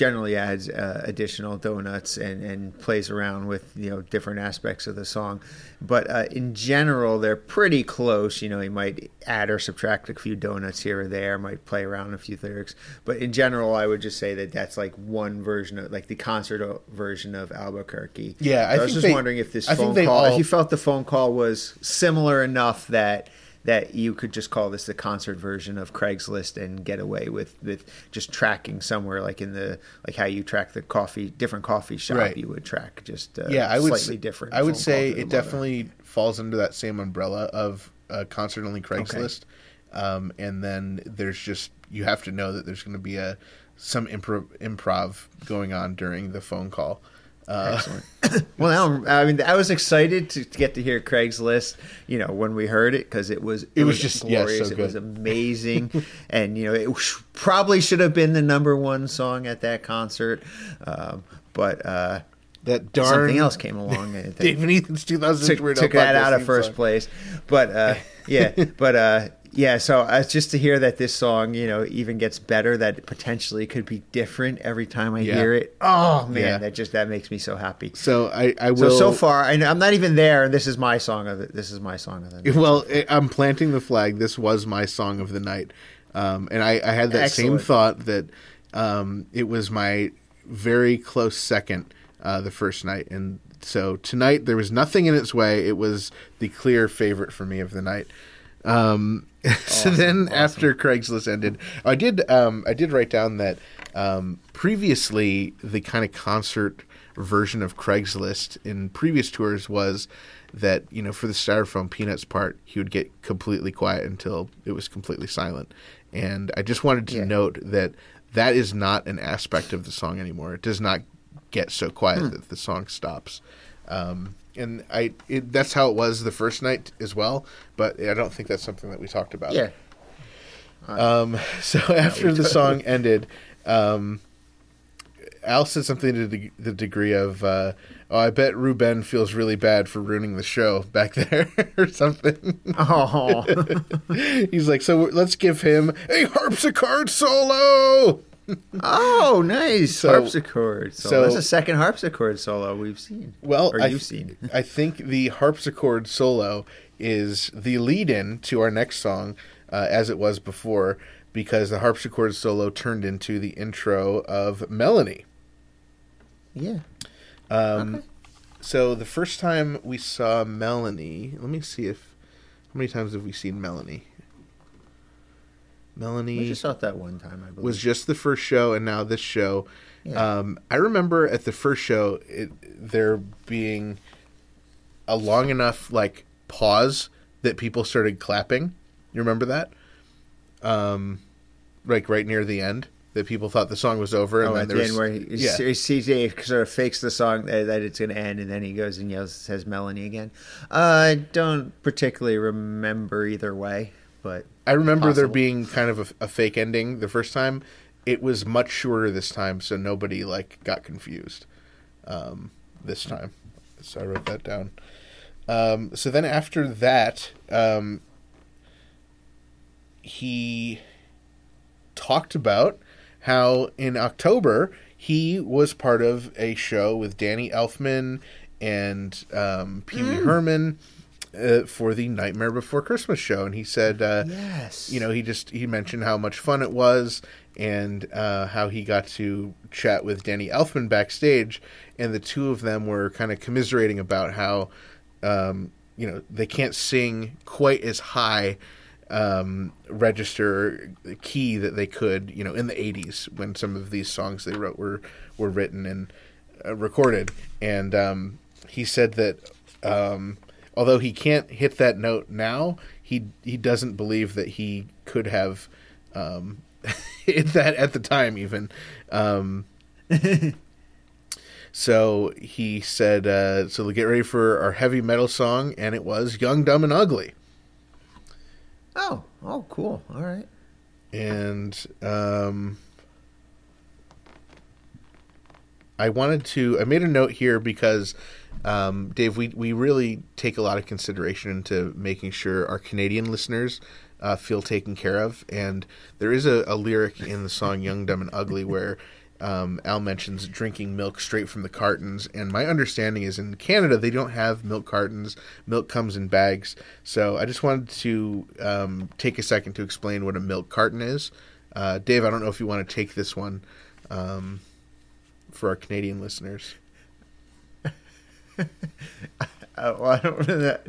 generally adds uh, additional donuts and, and plays around with you know different aspects of the song. But uh, in general, they're pretty close. You know, he might add or subtract a few donuts here or there, might play around a few lyrics. But in general, I would just say that that's like one version of like the concert version of Albuquerque. Yeah, I So I, was think just they- wondering if this I phone call, all- if you felt the phone call was similar enough that that you could just call this the concert version of Craigslist and get away with, with just tracking somewhere like in the like how you track the coffee different coffee shop Right. you would track just uh, yeah, I would slightly s- different. I would say it mother. definitely falls under that same umbrella of uh, concert only Craigslist. Um, and then there's just you have to know that there's going to be a some improv improv going on during the phone call. Uh, well, now, I mean, I was excited to, to get to hear Craigslist. You know, when we heard it because it was It was just- yeah, glorious. so it was amazing, and you know, it sh- probably should have been the number one song at that concert. Um, but uh, that darn something else came along. and I think Dave and Ethan's 2000 took, took that out of first song. place. But uh, yeah, but uh, yeah. So uh, just to hear that this song, you know, even gets better, that it potentially could be different every time I Yeah. hear it. Oh man, Yeah. that just that makes me so happy. So I, I will. so far, I, I'm not even there, and this is my song of it. This is my song of the night. Well, I- I'm planting the flag. This was my song of the night, um, and I, I had that same thought that um, it was my very close second uh, the first night, and so tonight there was nothing in its way. It was the clear favorite for me of the night. Um, so then after Craigslist ended, I did um, I did write down that um, previously the kind of concert version of Craigslist in previous tours was that you know for the styrofoam peanuts part he would get completely quiet until it was completely silent and i just wanted to Yeah. note that that is not an aspect of the song anymore it does not get so quiet Hmm. that the song stops um, and i it, that's how it was the first night as well but i don't think that's something that we talked about yeah, um, so after the song ended, um, Al said something to the, the degree of, uh, "Oh, I bet Ruben feels really bad for ruining the show back there, or something." oh, He's like, "So let's give him a harpsichord solo." Oh, nice So- harpsichord. So, so- that's the second harpsichord solo we've seen. Well, or I, you've seen. I think the harpsichord solo is the lead-in to our next song, uh, as it was before, because the harpsichord solo turned into the intro of Melanie. Yeah, Um, So the first time we saw Melanie, let me see if how many times have we seen Melanie? We Melanie just saw it that one time. I believe. was just the first show, and now this show. Yeah. Um, I remember at the first show it, there being a long enough like pause that people started clapping. You remember that? Um, like right near the end, that people thought the song was over, and Oh, then there the was end where he, yeah. CJ sort of fakes the song that, that it's going to end, and then he goes and yells, says Melanie again. Uh, I don't particularly remember either way, but I remember there being kind of a, a fake ending the first time. It was much shorter this time, so nobody like got confused um, this time. So I wrote that down. Um, so then after that, um, he talked about how in October he was part of a show with Danny Elfman and um, Pee Wee Herman uh, for the Nightmare Before Christmas show, and he said, uh, Yes. you know, he just he mentioned how much fun it was and uh, how he got to chat with Danny Elfman backstage, and the two of them were kind of commiserating about how, um, you know, they can't sing quite as high um, register key that they could, you know, in the '80s when some of these songs they wrote were were written and uh, recorded. And um, he said that um, although he can't hit that note now, he he doesn't believe that he could have um, hit that at the time even. Um, so he said, uh, "So get ready for our heavy metal song," and it was "Young, Dumb, and Ugly." oh, oh, cool. All right. and um, I wanted to. I made a note here because, um, Dave, we we really take a lot of consideration into making sure our Canadian listeners uh, feel taken care of. And there is a, a lyric in the song "Young, Dumb, and Ugly" where um, Al mentions drinking milk straight from the cartons, and my understanding is in Canada they don't have milk cartons. Milk comes in bags. So I just wanted to um, take a second to explain what a milk carton is. Uh, Dave, I don't know if you want to take this one um, for our Canadian listeners. Well, I don't that.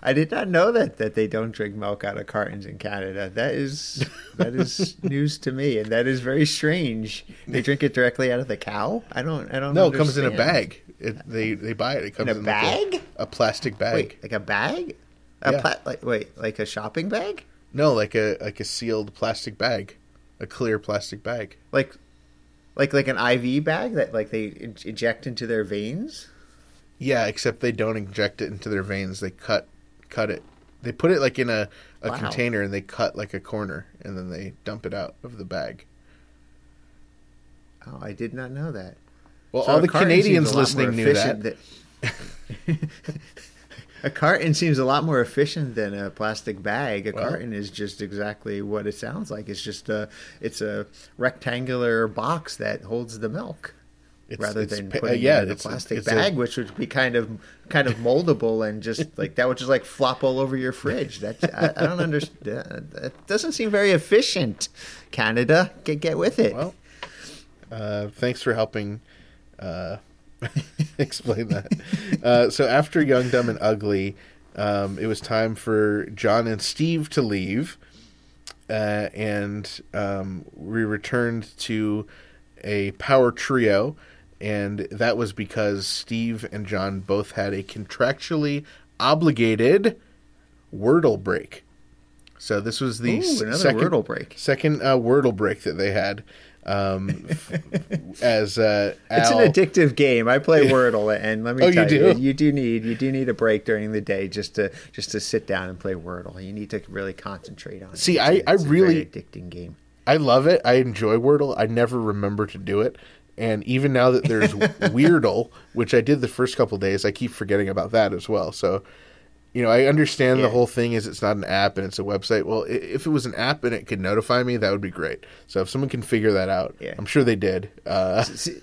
I did not know that that they don't drink milk out of cartons in Canada. That is that is news to me, and that is very strange. They drink it directly out of the cow. I don't. I don't. Know. No, it comes in a bag. It, they they buy it. It comes a in, like bag? a, plastic bag. Wait, like a bag? A Yeah. pla- like wait, like a shopping bag? No, like a like a sealed plastic bag, a clear plastic bag. Like, like like an IV bag that like they in- inject into their veins? Yeah, except they don't inject it into their veins. They cut cut it. They put it like in a, a Wow. container and they cut like a corner and then they dump it out of the bag. Oh, I did not know that. Well, So all the Canadians a lot more listening knew that. than- a carton seems a lot more efficient than a plastic bag. A Well- carton is just exactly what it sounds like. It's just a it's a rectangular box that holds the milk. It's- rather it's than pa- putting uh, yeah, it in a plastic it's a- bag, which would be kind of kind of moldable and just like that would just like flop all over your fridge. That I, I don't understand. That doesn't seem very efficient. Canada, get get with it. Well, uh, thanks for helping uh, explain that. Uh, so after Young, Dumb, and Ugly, um, it was time for John and Steve to leave, uh, and um, we returned to a power trio, and that was because Steve and John both had a contractually obligated Wordle break. So this was the Ooh, second Wordle break. second uh, Wordle break that they had. Um, as uh, It's Al, an addictive game. I play Wordle, and let me Oh, you tell you, do? you do need you do need a break during the day just to just to sit down and play Wordle. You need to really concentrate on it. See, It's I- I it's a really- very addicting game. I love it. I enjoy Wordle. I never remember to do it, and even now that there's Weirdle, which I did the first couple days, I keep forgetting about that as well. So, you know, I understand the whole thing is it's not an app and it's a website. Well, if it was an app and it could notify me, that would be great. So if someone can figure that out, Yeah. I'm sure they did. Uh, see,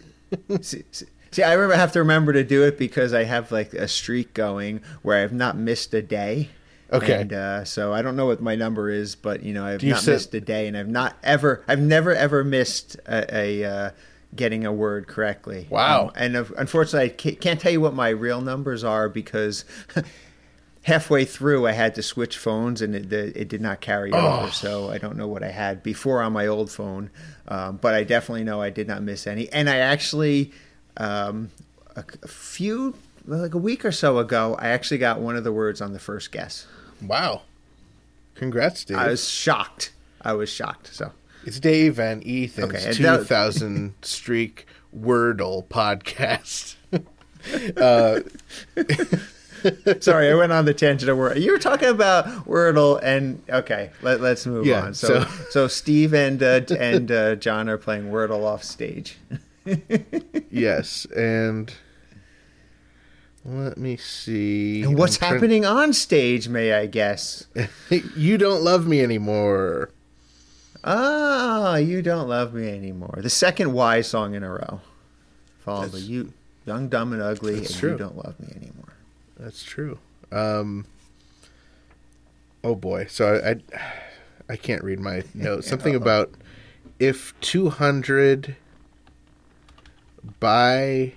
see, see- see, I remember I have to remember to do it because I have like a streak going where I've not missed a day. Okay. And uh, so I don't know what my number is, but you know I've not set- missed a day, and I've not ever, I've never ever missed a, a uh, getting a word correctly. Wow. Um, and uh, unfortunately, I ca- can't tell you what my real numbers are because. Halfway through, I had to switch phones, and it, it did not carry Oh. over. So I don't know what I had before on my old phone, um, but I definitely know I did not miss any. And I actually, um, a, a few, like a week or so ago, I actually got one of the words on the first guess. wow. Congrats, Dave. I was shocked. I was shocked. So It's Dave and Ethan's Okay, and that- 2000 streak Wordle podcast. sorry, I went on the tangent of word. You were talking about Wordle, and okay, let, us move Yeah, on. So, so- so, Steve and uh, and uh, John are playing Wordle off stage. yes, and let me see. And what's I'm trying- happening on stage? May I guess? you don't love me anymore. Ah, you don't love me anymore. The second Y song in a row. Followed by you, young, dumb, and ugly, and true. you don't love me anymore. That's true. Um, oh boy, so I, I I can't read my notes. Something about if two hundred by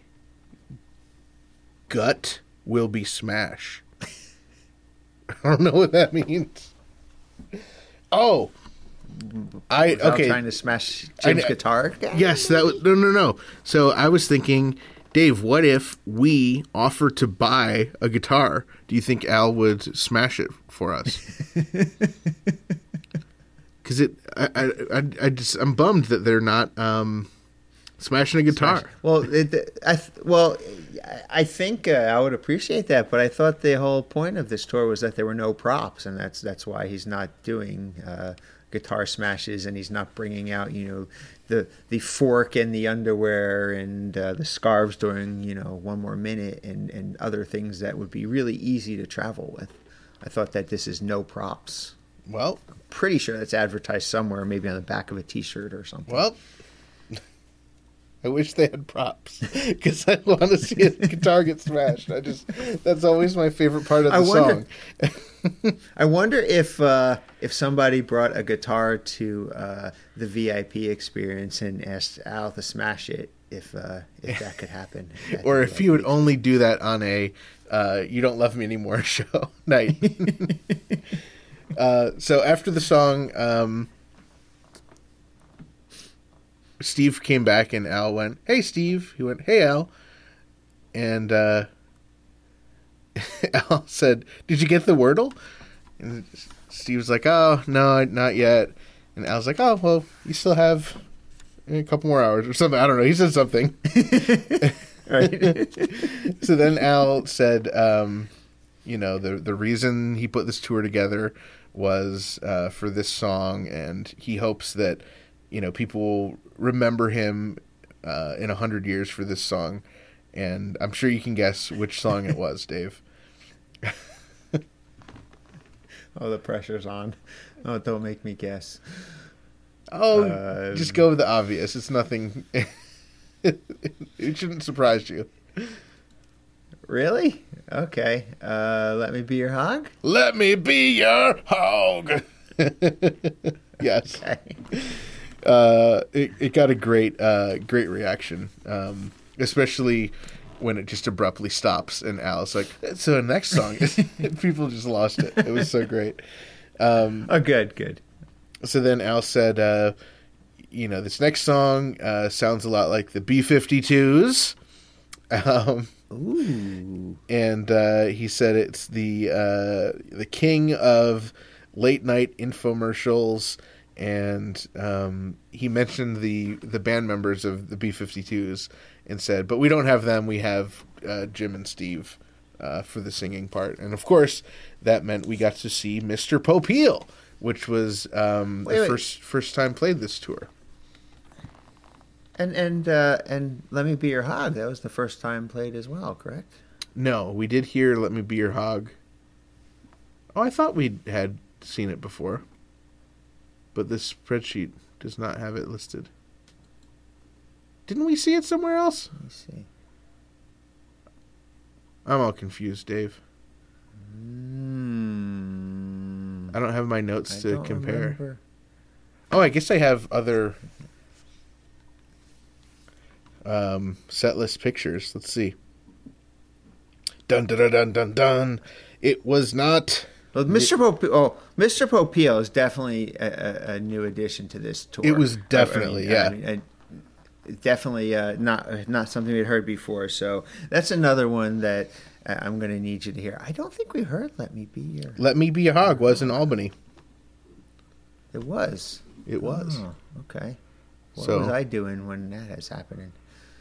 gut will be smash. I don't know what that means. Oh, I okay. trying to smash I Jim's kn- guitar. Yes, that was no, no, no. So I was thinking, Dave, what if we offer to buy a guitar? Do you think Al would smash it for us? Because it, I, I, I, I just, I'm bummed that they're not um, smashing a guitar. Well, it, I well, I think uh, I would appreciate that, but I thought the whole point of this tour was that there were no props, and that's that's why he's not doing uh, guitar smashes, and he's not bringing out you know the the fork and the underwear and uh, the scarves during you know one more minute and and other things that would be really easy to travel with. I thought that this is no props. Well, Pretty sure that's advertised somewhere, maybe on the back of a T-shirt or something. well, I wish they had props because I want to see a guitar get smashed. I just that's always my favorite part of the I wonder- song. I wonder if uh, if somebody brought a guitar to uh, the VIP experience and asked Al to smash it, if uh, if that could happen, or if he would only do that on a uh, "You Don't Love Me Anymore" show night. uh, so after the song, um, Steve came back and Al went, "Hey, Steve." He went, "Hey, Al," and uh, Al said, "Did you get the Wordle?" And Steve was like, "Oh, no, not yet." And Al's like, "Oh, well, you still have." A couple more hours or something. I don't know. He said something. So then Al said, um, you know, the the reason he put this tour together was uh, for this song, and he hopes that you know people will remember him uh, in a hundred years for this song. And I'm sure you can guess which song it was, Dave. oh, the pressure's on. Oh, don't make me guess. Oh, Um, just go with the obvious. It's nothing. it shouldn't surprise you. Really? Okay. Uh, let me be your hog. Let me be your hog. yes. Okay. Uh, it, it got a great uh, great reaction, um, especially when it just abruptly stops and Al's like, "So the next song," people just lost it. It was so great. Um, Oh, good, good. so then Al said, uh, "You know, this next song uh, sounds a lot like the B-52s." Um, Ooh. and uh, he said it's the uh, the king of late night infomercials, and um, he mentioned the the band members of the B52s and said, but we don't have them. We have uh, Jim and Steve uh, for the singing part, and of course that meant we got to see Mr. Popeil, which was um, Wait, the wait. first first time played this tour. And and uh, and let me be your hog. That was the first time played as well, correct? No, we did hear "Let Me Be Your Hog." Oh, I thought we had seen it before, but this spreadsheet does not have it listed. Didn't we see it somewhere else? Let me see. I'm all confused, Dave. Hmm. I don't have my notes I to compare. remember. Oh, I guess I have other um, set list pictures. Let's see. Dun dun dun dun dun dun. It was not. Well, Mr. Pope, oh, Mr. Popeil is definitely a, a, new addition to this tour. It was I- I definitely, mean- yeah. I mean, I- definitely uh, not not something we'd heard before. So that's another one that uh, I'm going to need you to hear. I don't think we heard "Let Me Be Your." Let Me Be a Hog was in Albany. It was. It was. Oh, okay. What So- was I doing when that is happening?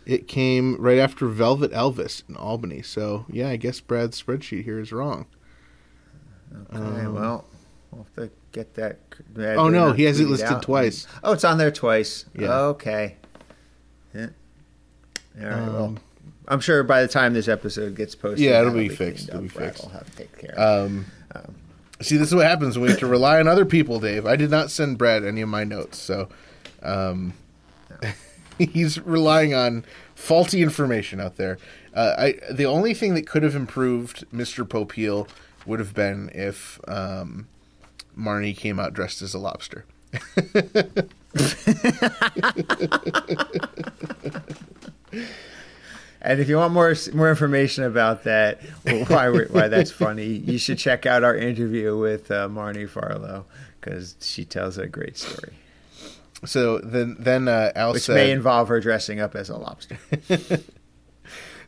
It came right after Velvet Elvis in Albany. So, yeah, I guess Brad's spreadsheet here is wrong. Okay, well, we'll have to get that. that Um, Oh, no, he has it listed out. twice. Oh, it's on there twice. Yeah. Okay. Yeah. All right. well, Um, I'm sure by the time this episode gets posted, Yeah, it'll that'll be fixed. It'll be fixed. will have to take care of. it. Um, see, this is what happens when we have to rely on other people, Dave. I did not send Brad any of my notes, so um, he's relying on faulty information out there. Uh, I the only thing that could have improved Mr. Popeil would have been if um, Marnie came out dressed as a lobster. And if you want more more information about that, why why that's funny, you should check out our interview with uh, Marnie Farlow because she tells a great story, So then, then uh, Al which said, may involve her dressing up as a lobster.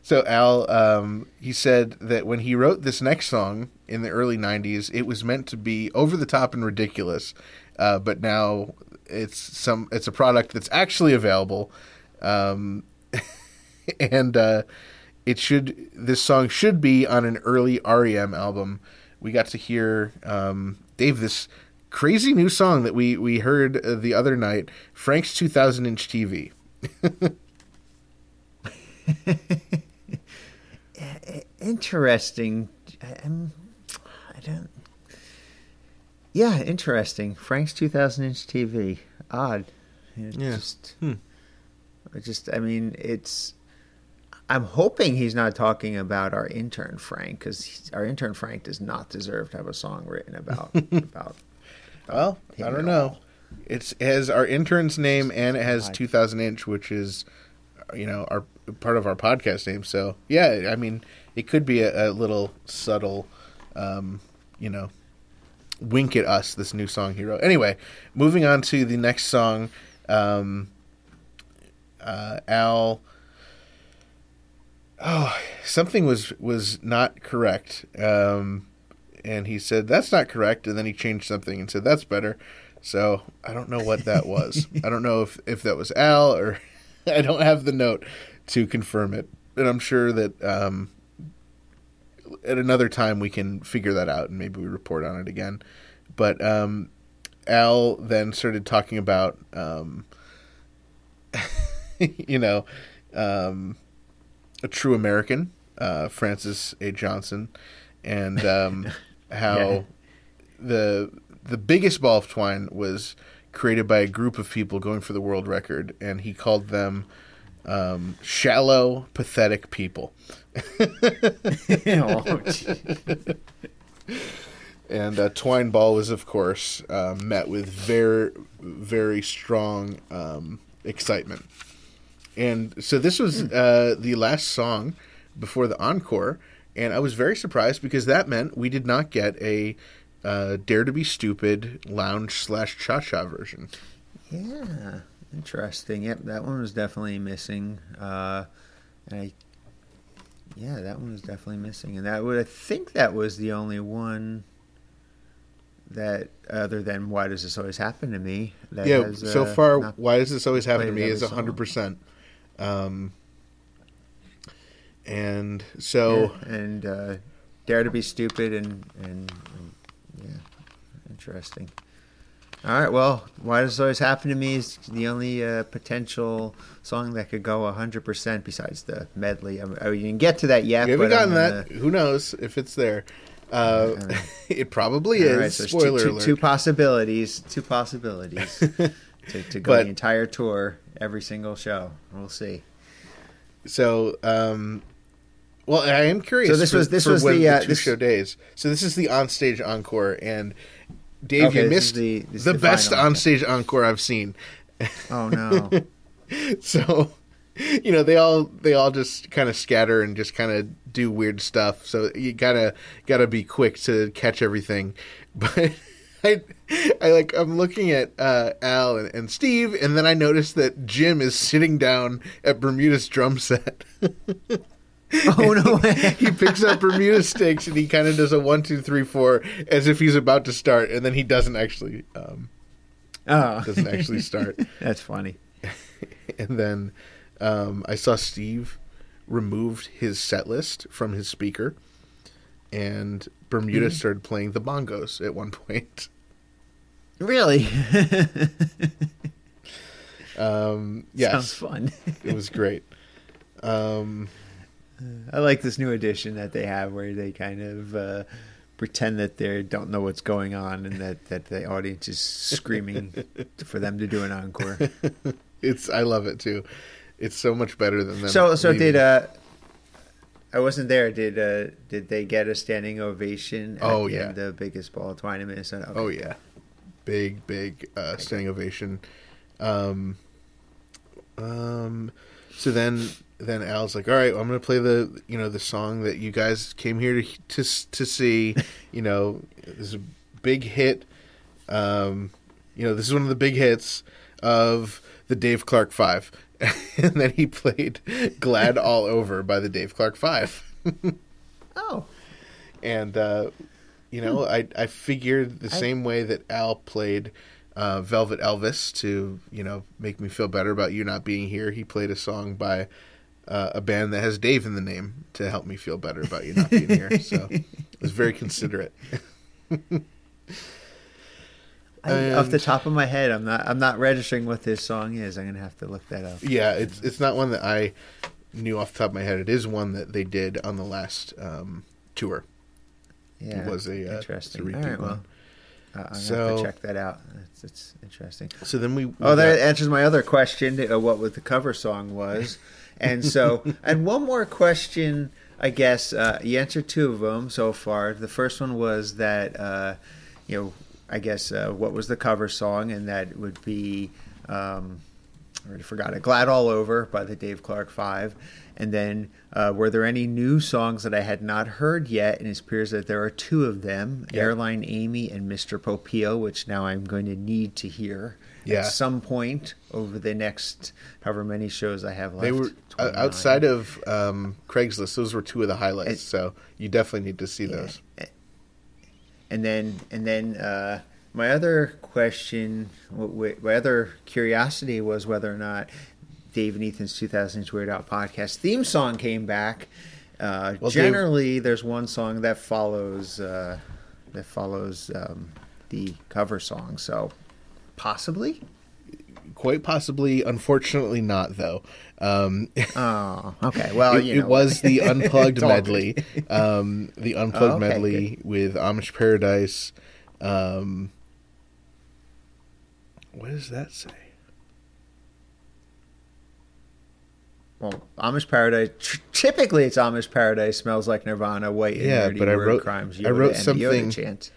So Al, um, he said that when he wrote this next song in the early '90s, it was meant to be over the top and ridiculous, uh, but now it's some it's a product that's actually available, um, and uh, it should this song should be on an early REM album. We got to hear um, Dave this crazy new song that we we heard uh, the other night, Frank's 2,000 inch TV. interesting. I'm, I don't. Yeah, interesting. Frank's 2000 inch TV. Odd. It Yeah. Just, Hmm. It just, I mean, it's. I'm hoping he's not talking about our intern Frank because our intern Frank does not deserve to have a song written about about. Well, I don't know. It's it has our intern's name and it has 2000 inch, which is you know our part of our podcast name. So yeah, I mean it could be a, a little subtle, um, you know, wink at us. This new song he wrote. Anyway, moving on to the next song. Um, uh, Al. Oh, something was was not correct. Um, and he said that's not correct and then he changed something and said that's better so i don't know what that was i don't know if if that was al or i don't have the note to confirm it and i'm sure that um at another time we can figure that out and maybe we report on it again but um al then started talking about um you know um a true american uh francis a johnson and um how Yeah. the the biggest ball of twine was created by a group of people going for the world record, and he called them um, shallow, pathetic people. Oh. And uh, twine ball was, of course, uh, met with very, very strong um, excitement. And so this was uh, the last song before the encore, and I was very surprised because that meant we did not get a uh, Dare to Be Stupid lounge slash cha cha version. yeah, interesting. Yep, that one was definitely missing. Uh, and I, yeah, that one was definitely missing, and that would I think that was the only one that, other than "Why Does This Always Happen to Me?" That yeah, has, so uh, far, why does this always happen to me? Is hundred percent. Um, and so Yeah, and uh, dare to be stupid and, and and yeah, interesting. All right, well, why does this always happen to me is the only uh, potential song that could go hundred percent besides the medley. I, mean, I didn't get to that yet. we haven't gotten that. gonna- Who knows if it's there? Uh, Uh, it probably all is. right, so there's two- Spoiler two, alert. two possibilities. Two possibilities to, to go But- the entire tour, every single show. We'll see. So, um, well, I am curious. So this for, was- this was the, uh, two this- show days. So this is the onstage encore, and Dave, Okay, you missed the- the, the best onstage encore I've seen. Oh no! So, you know, they all they all just kind of scatter and just kind of do weird stuff. So you gotta gotta be quick to catch everything. But I I like I'm looking at uh, Al and, and Steve, and then I notice that Jim is sitting down at Bermuda's drum set. oh no! he picks up Bermuda sticks and he kind of does a one, two, three, four as if he's about to start, and then he doesn't actually um, oh, doesn't actually start. That's funny. and then um, I saw Steve removed his set list from his speaker, and Bermuda Mm-hmm. started playing the bongos at one point. Really? Um, Sounds yes, fun. it was great. Um, I like this new edition that they have where they kind of uh, pretend that they don't know what's going on and that, that the audience is screaming for them to do an encore. it's I love it too. It's so much better than them. So so leaving. did uh I wasn't there. Did uh did they get a standing ovation at Oh, the yeah. end of the biggest ball of twine in Minnesota? Okay. Oh yeah, big big uh, standing ovation. Um, um, so then then Al's like, all right, I'm gonna play the you know the song that you guys came here to to to see. you know, this is a big hit. Um, you know, this is one of the big hits of the Dave Clark Five. and then he played "Glad All Over" by the Dave Clark Five. Oh. and uh, you know, I I figured the same way that Al played uh, Velvet Elvis to you know make me feel better about you not being here. He played a song by uh, a band that has Dave in the name to help me feel better about you not being here. So it was very considerate. I, off the top of my head, I'm not I'm not registering what this song is. I'm gonna have to look that up. Yeah, it's it's not one that I knew off the top of my head. It is one that they did on the last um, tour. Yeah, was a, uh, interesting. a All right, well. Uh, I'm gonna have to check that out. It's, it's interesting. So then we. we Oh, that answers my other question. Uh, what was the cover song was, and so and one more question. I guess uh, you answered two of them so far. The first one was that uh, you know, I guess uh, what was the cover song, and that would be um, I already forgot it. "Glad All Over" by the Dave Clark Five. And then, uh, were there any new songs that I had not heard yet? And it appears that there are two of them. "Airline Amy" and "Mr. Popeil," which now I'm going to need to hear Yeah. at some point over the next however many shows I have left. They were uh, 29. outside of um, Craigslist. Those were two of the highlights. So you definitely need to see those. And then, and then, uh, my other question, my other curiosity was whether or not Dave and Ethan's 2000 Weird Al podcast theme song came back. Uh, Well, Dave- generally, there's one song that follows uh, that follows um, the cover song, so possibly. Quite possibly, unfortunately, not though. Um, Oh, okay. Well, it, you it was the unplugged medley. Um, the unplugged Oh, okay, medley with Amish Paradise. Um, what does that say? Well, Amish Paradise. Typically, it's Amish Paradise. Smells like Nirvana. White. Yeah, but I wrote- crimes. I wrote Yoda something- chant.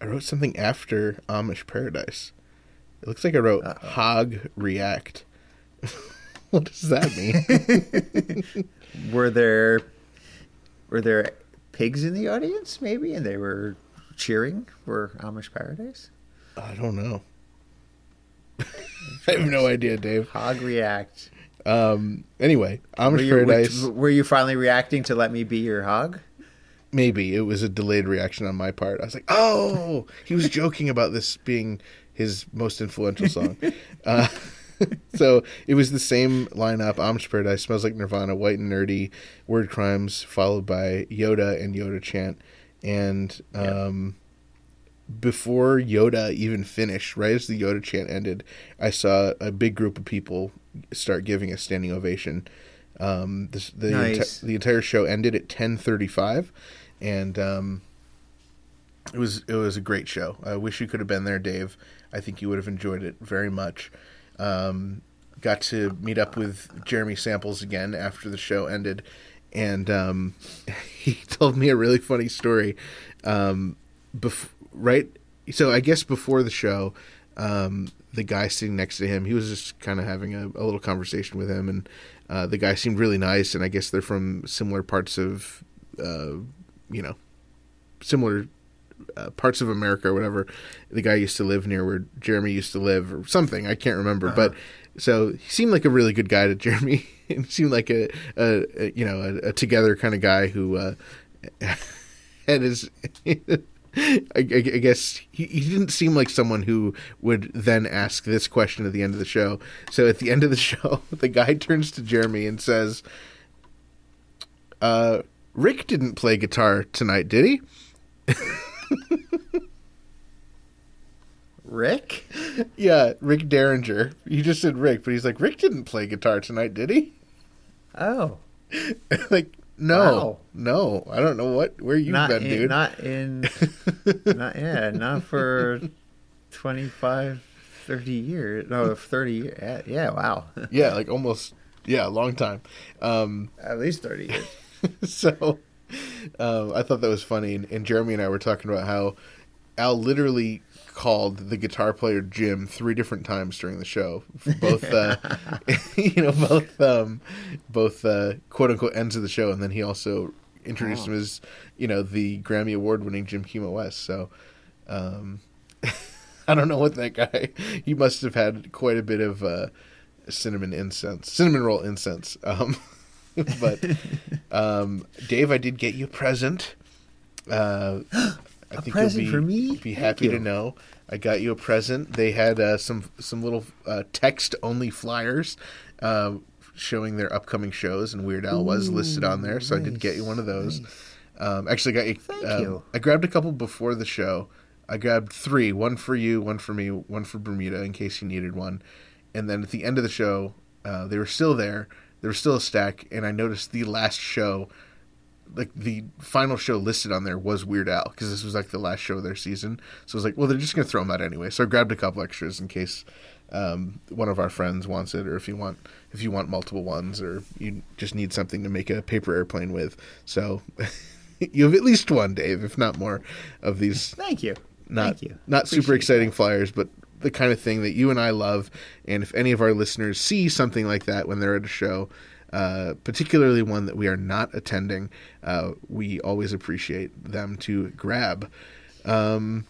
I wrote something after Amish Paradise. It looks like I wrote Hog React. what does that mean? Were there were there pigs in the audience? Maybe, and they were cheering for Amish Paradise. I don't know. I have no idea, Dave. Hog react. Um, anyway, Amish Were you, Paradise. were, were you finally reacting to "Let Me Be Your Hog"? maybe it was a delayed reaction on my part. I was like, "Oh, he was joking about this being his most influential song." uh, so it was the same lineup: Amish Paradise, Smells Like Nirvana, White and Nerdy, Word Crimes, followed by Yoda and Yoda Chant. And um, before Yoda even finished, right as the Yoda Chant ended, I saw a big group of people start giving a standing ovation. Um, this, the Nice. enti- the entire show ended at ten thirty five, and um, it was it was a great show. I wish you could have been there, Dave. I think you would have enjoyed it very much. Um, got to meet up with Jeremy Samples again after the show ended, and um, he told me a really funny story. Um, bef- right, so I guess before the show, um, the guy sitting next to him, he was just kind of having a, a little conversation with him, and uh, the guy seemed really nice, and I guess they're from similar parts of, uh, you know, similar uh, parts of America or whatever. The guy used to live near where Jeremy used to live or something. I can't remember, but so he seemed like a really good guy to Jeremy. he seemed like a, a, a you know a, a together kind of guy who uh, had his. I, I I guess he, he didn't seem like someone who would then ask this question at the end of the show. So at the end of the show, the guy turns to Jeremy and says, uh, "Rick didn't play guitar tonight, did he?" Rick? Yeah, Rick Derringer. You just said Rick, but he's like, Rick didn't play guitar tonight, did he? Oh, like, no, Wow. no. I don't know what where you've not been, in, dude. not in, not yeah, not for 25, 30 years. No, thirty years. Yeah, yeah, wow, yeah, like almost, yeah, a long time. Um, at least thirty years. so um, I thought that was funny, and, and Jeremy and I were talking about how Al literally called the guitar player Jim three different times during the show, both uh, you know both um, both uh, quote unquote ends of the show, and then he also introduced him as you know the Grammy award winning Jim Kimo West. So um, I don't know what that guy. He must have had quite a bit of uh, cinnamon incense, cinnamon roll incense. Um, but um, Dave, I did get you a present. Uh, I think present you'll be, for me? Be happy to know. I got you a present. They had uh, some some little uh, text only flyers uh, showing their upcoming shows, and Weird Al was listed on there. So I did get you one of those. Um, actually, got you. Thank um, you. I grabbed a couple before the show. I grabbed three: one for you, one for me, one for Bermuda, in case you needed one. And then at the end of the show, uh, they were still there. There was still a stack, and I noticed the last show like the final show listed on there was Weird Al because this was like the last show of their season. So I was like, well, they're just gonna throw them out anyway. So I grabbed a couple extras in case um, one of our friends wants it, or if you want if you want multiple ones, or you just need something to make a paper airplane with. So you have at least one, Dave, if not more, of these Thank you. not Thank you. not super Appreciate exciting flyers, but the kind of thing that you and I love. And if any of our listeners see something like that when they're at a show, uh, particularly one that we are not attending, uh, we always appreciate them to grab. Um,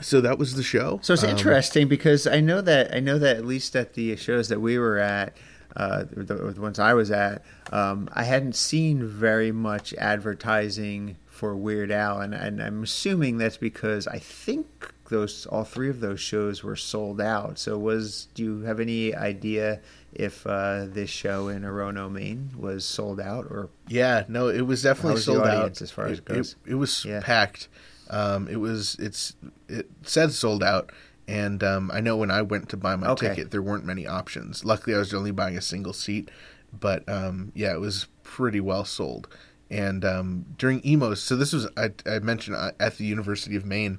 so that was the show. So it's Um, interesting because I know that I know that at least at the shows that we were at, uh, the, the ones I was at, um, I hadn't seen very much advertising for Weird Al, and, and I'm assuming that's because I think those all three of those shows were sold out. So was do you have any idea if uh, this show in Orono, Maine, was sold out or Yeah, no, it was definitely was sold out as far as it, it goes? It, it was Yeah. packed. Um, it was it's it said sold out, and um, I know when I went to buy my Okay. ticket, there weren't many options. Luckily, I was only buying a single seat, but um, yeah, it was pretty well sold. And um, during Emo's, so this was I, I mentioned uh, at the University of Maine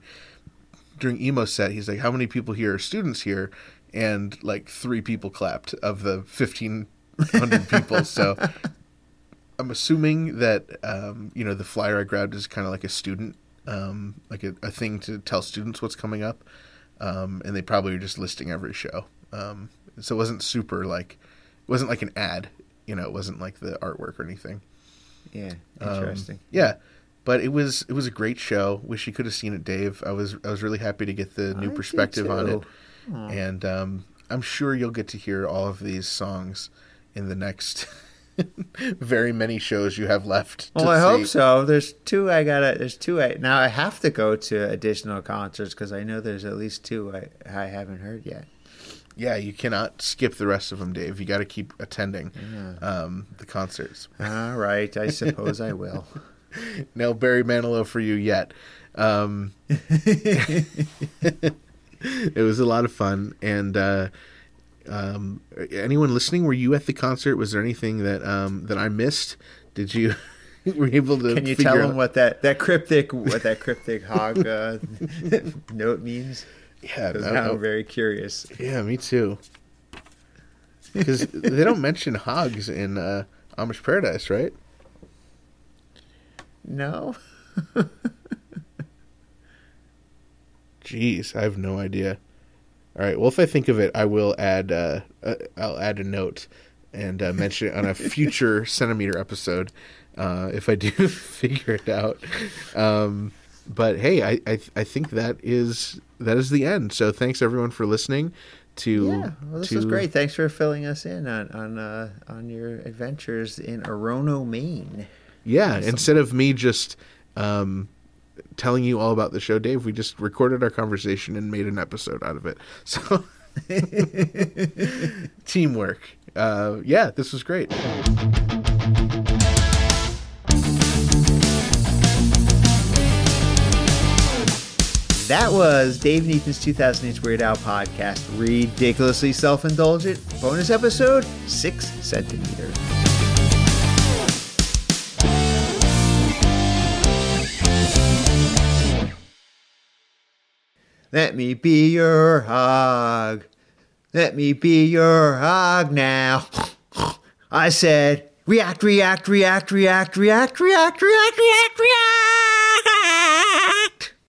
during Emo set. He's like, "How many people here are students here?" And like three people clapped of the fifteen hundred people. So I'm assuming that um, you know the flyer I grabbed is kind of like a student, um, like a, a thing to tell students what's coming up, um, and they probably are just listing every show. Um, so it wasn't super like it wasn't like an ad, you know, it wasn't like the artwork or anything. yeah, Um, interesting. yeah, but it was it was a great show. Wish you could have seen it, Dave. I was I was really happy to get the new did perspective on it, too. and um, I'm sure you'll get to hear all of these songs in the next very many shows you have left. Well, I hope so. There's two. I gotta. There's two. I now I have to go to additional concerts because I know there's at least two I I haven't heard yet. Yeah, you cannot skip the rest of them, Dave. You got to keep attending um, the concerts. All right, I suppose I will. No Barry Manilow for you yet. Um, it was a lot of fun, and uh, um, anyone listening, were you at the concert? Was there anything that um, that I missed? Did you were able to? Can you tell out? them what that that cryptic what that cryptic hog uh, note means? Yeah, no, now. I'm very curious. yeah, me too. Because they don't mention hogs in uh, Amish Paradise, right? No. Jeez, I have no idea. All right. Well, if I think of it, I will add. Uh, uh, I'll add a note and uh, mention it on a future centimeter episode uh, if I do figure it out. Um, but hey, I, I I think that is that is the end. So thanks everyone for listening. To Yeah. Well, this to, was great. Thanks for filling us in on on uh, on your adventures in Orono, Maine. Yeah, instead of me just um, telling you all about the show, Dave, we just recorded our conversation and made an episode out of it. So teamwork. Uh, yeah, this was great. That was Dave and Ethan's 2008 Weird Al podcast, ridiculously self-indulgent. Bonus episode, six centimeter. Let me be your hog. Let me be your hog now. I said, react, react, react, react, react, react, react, react, react.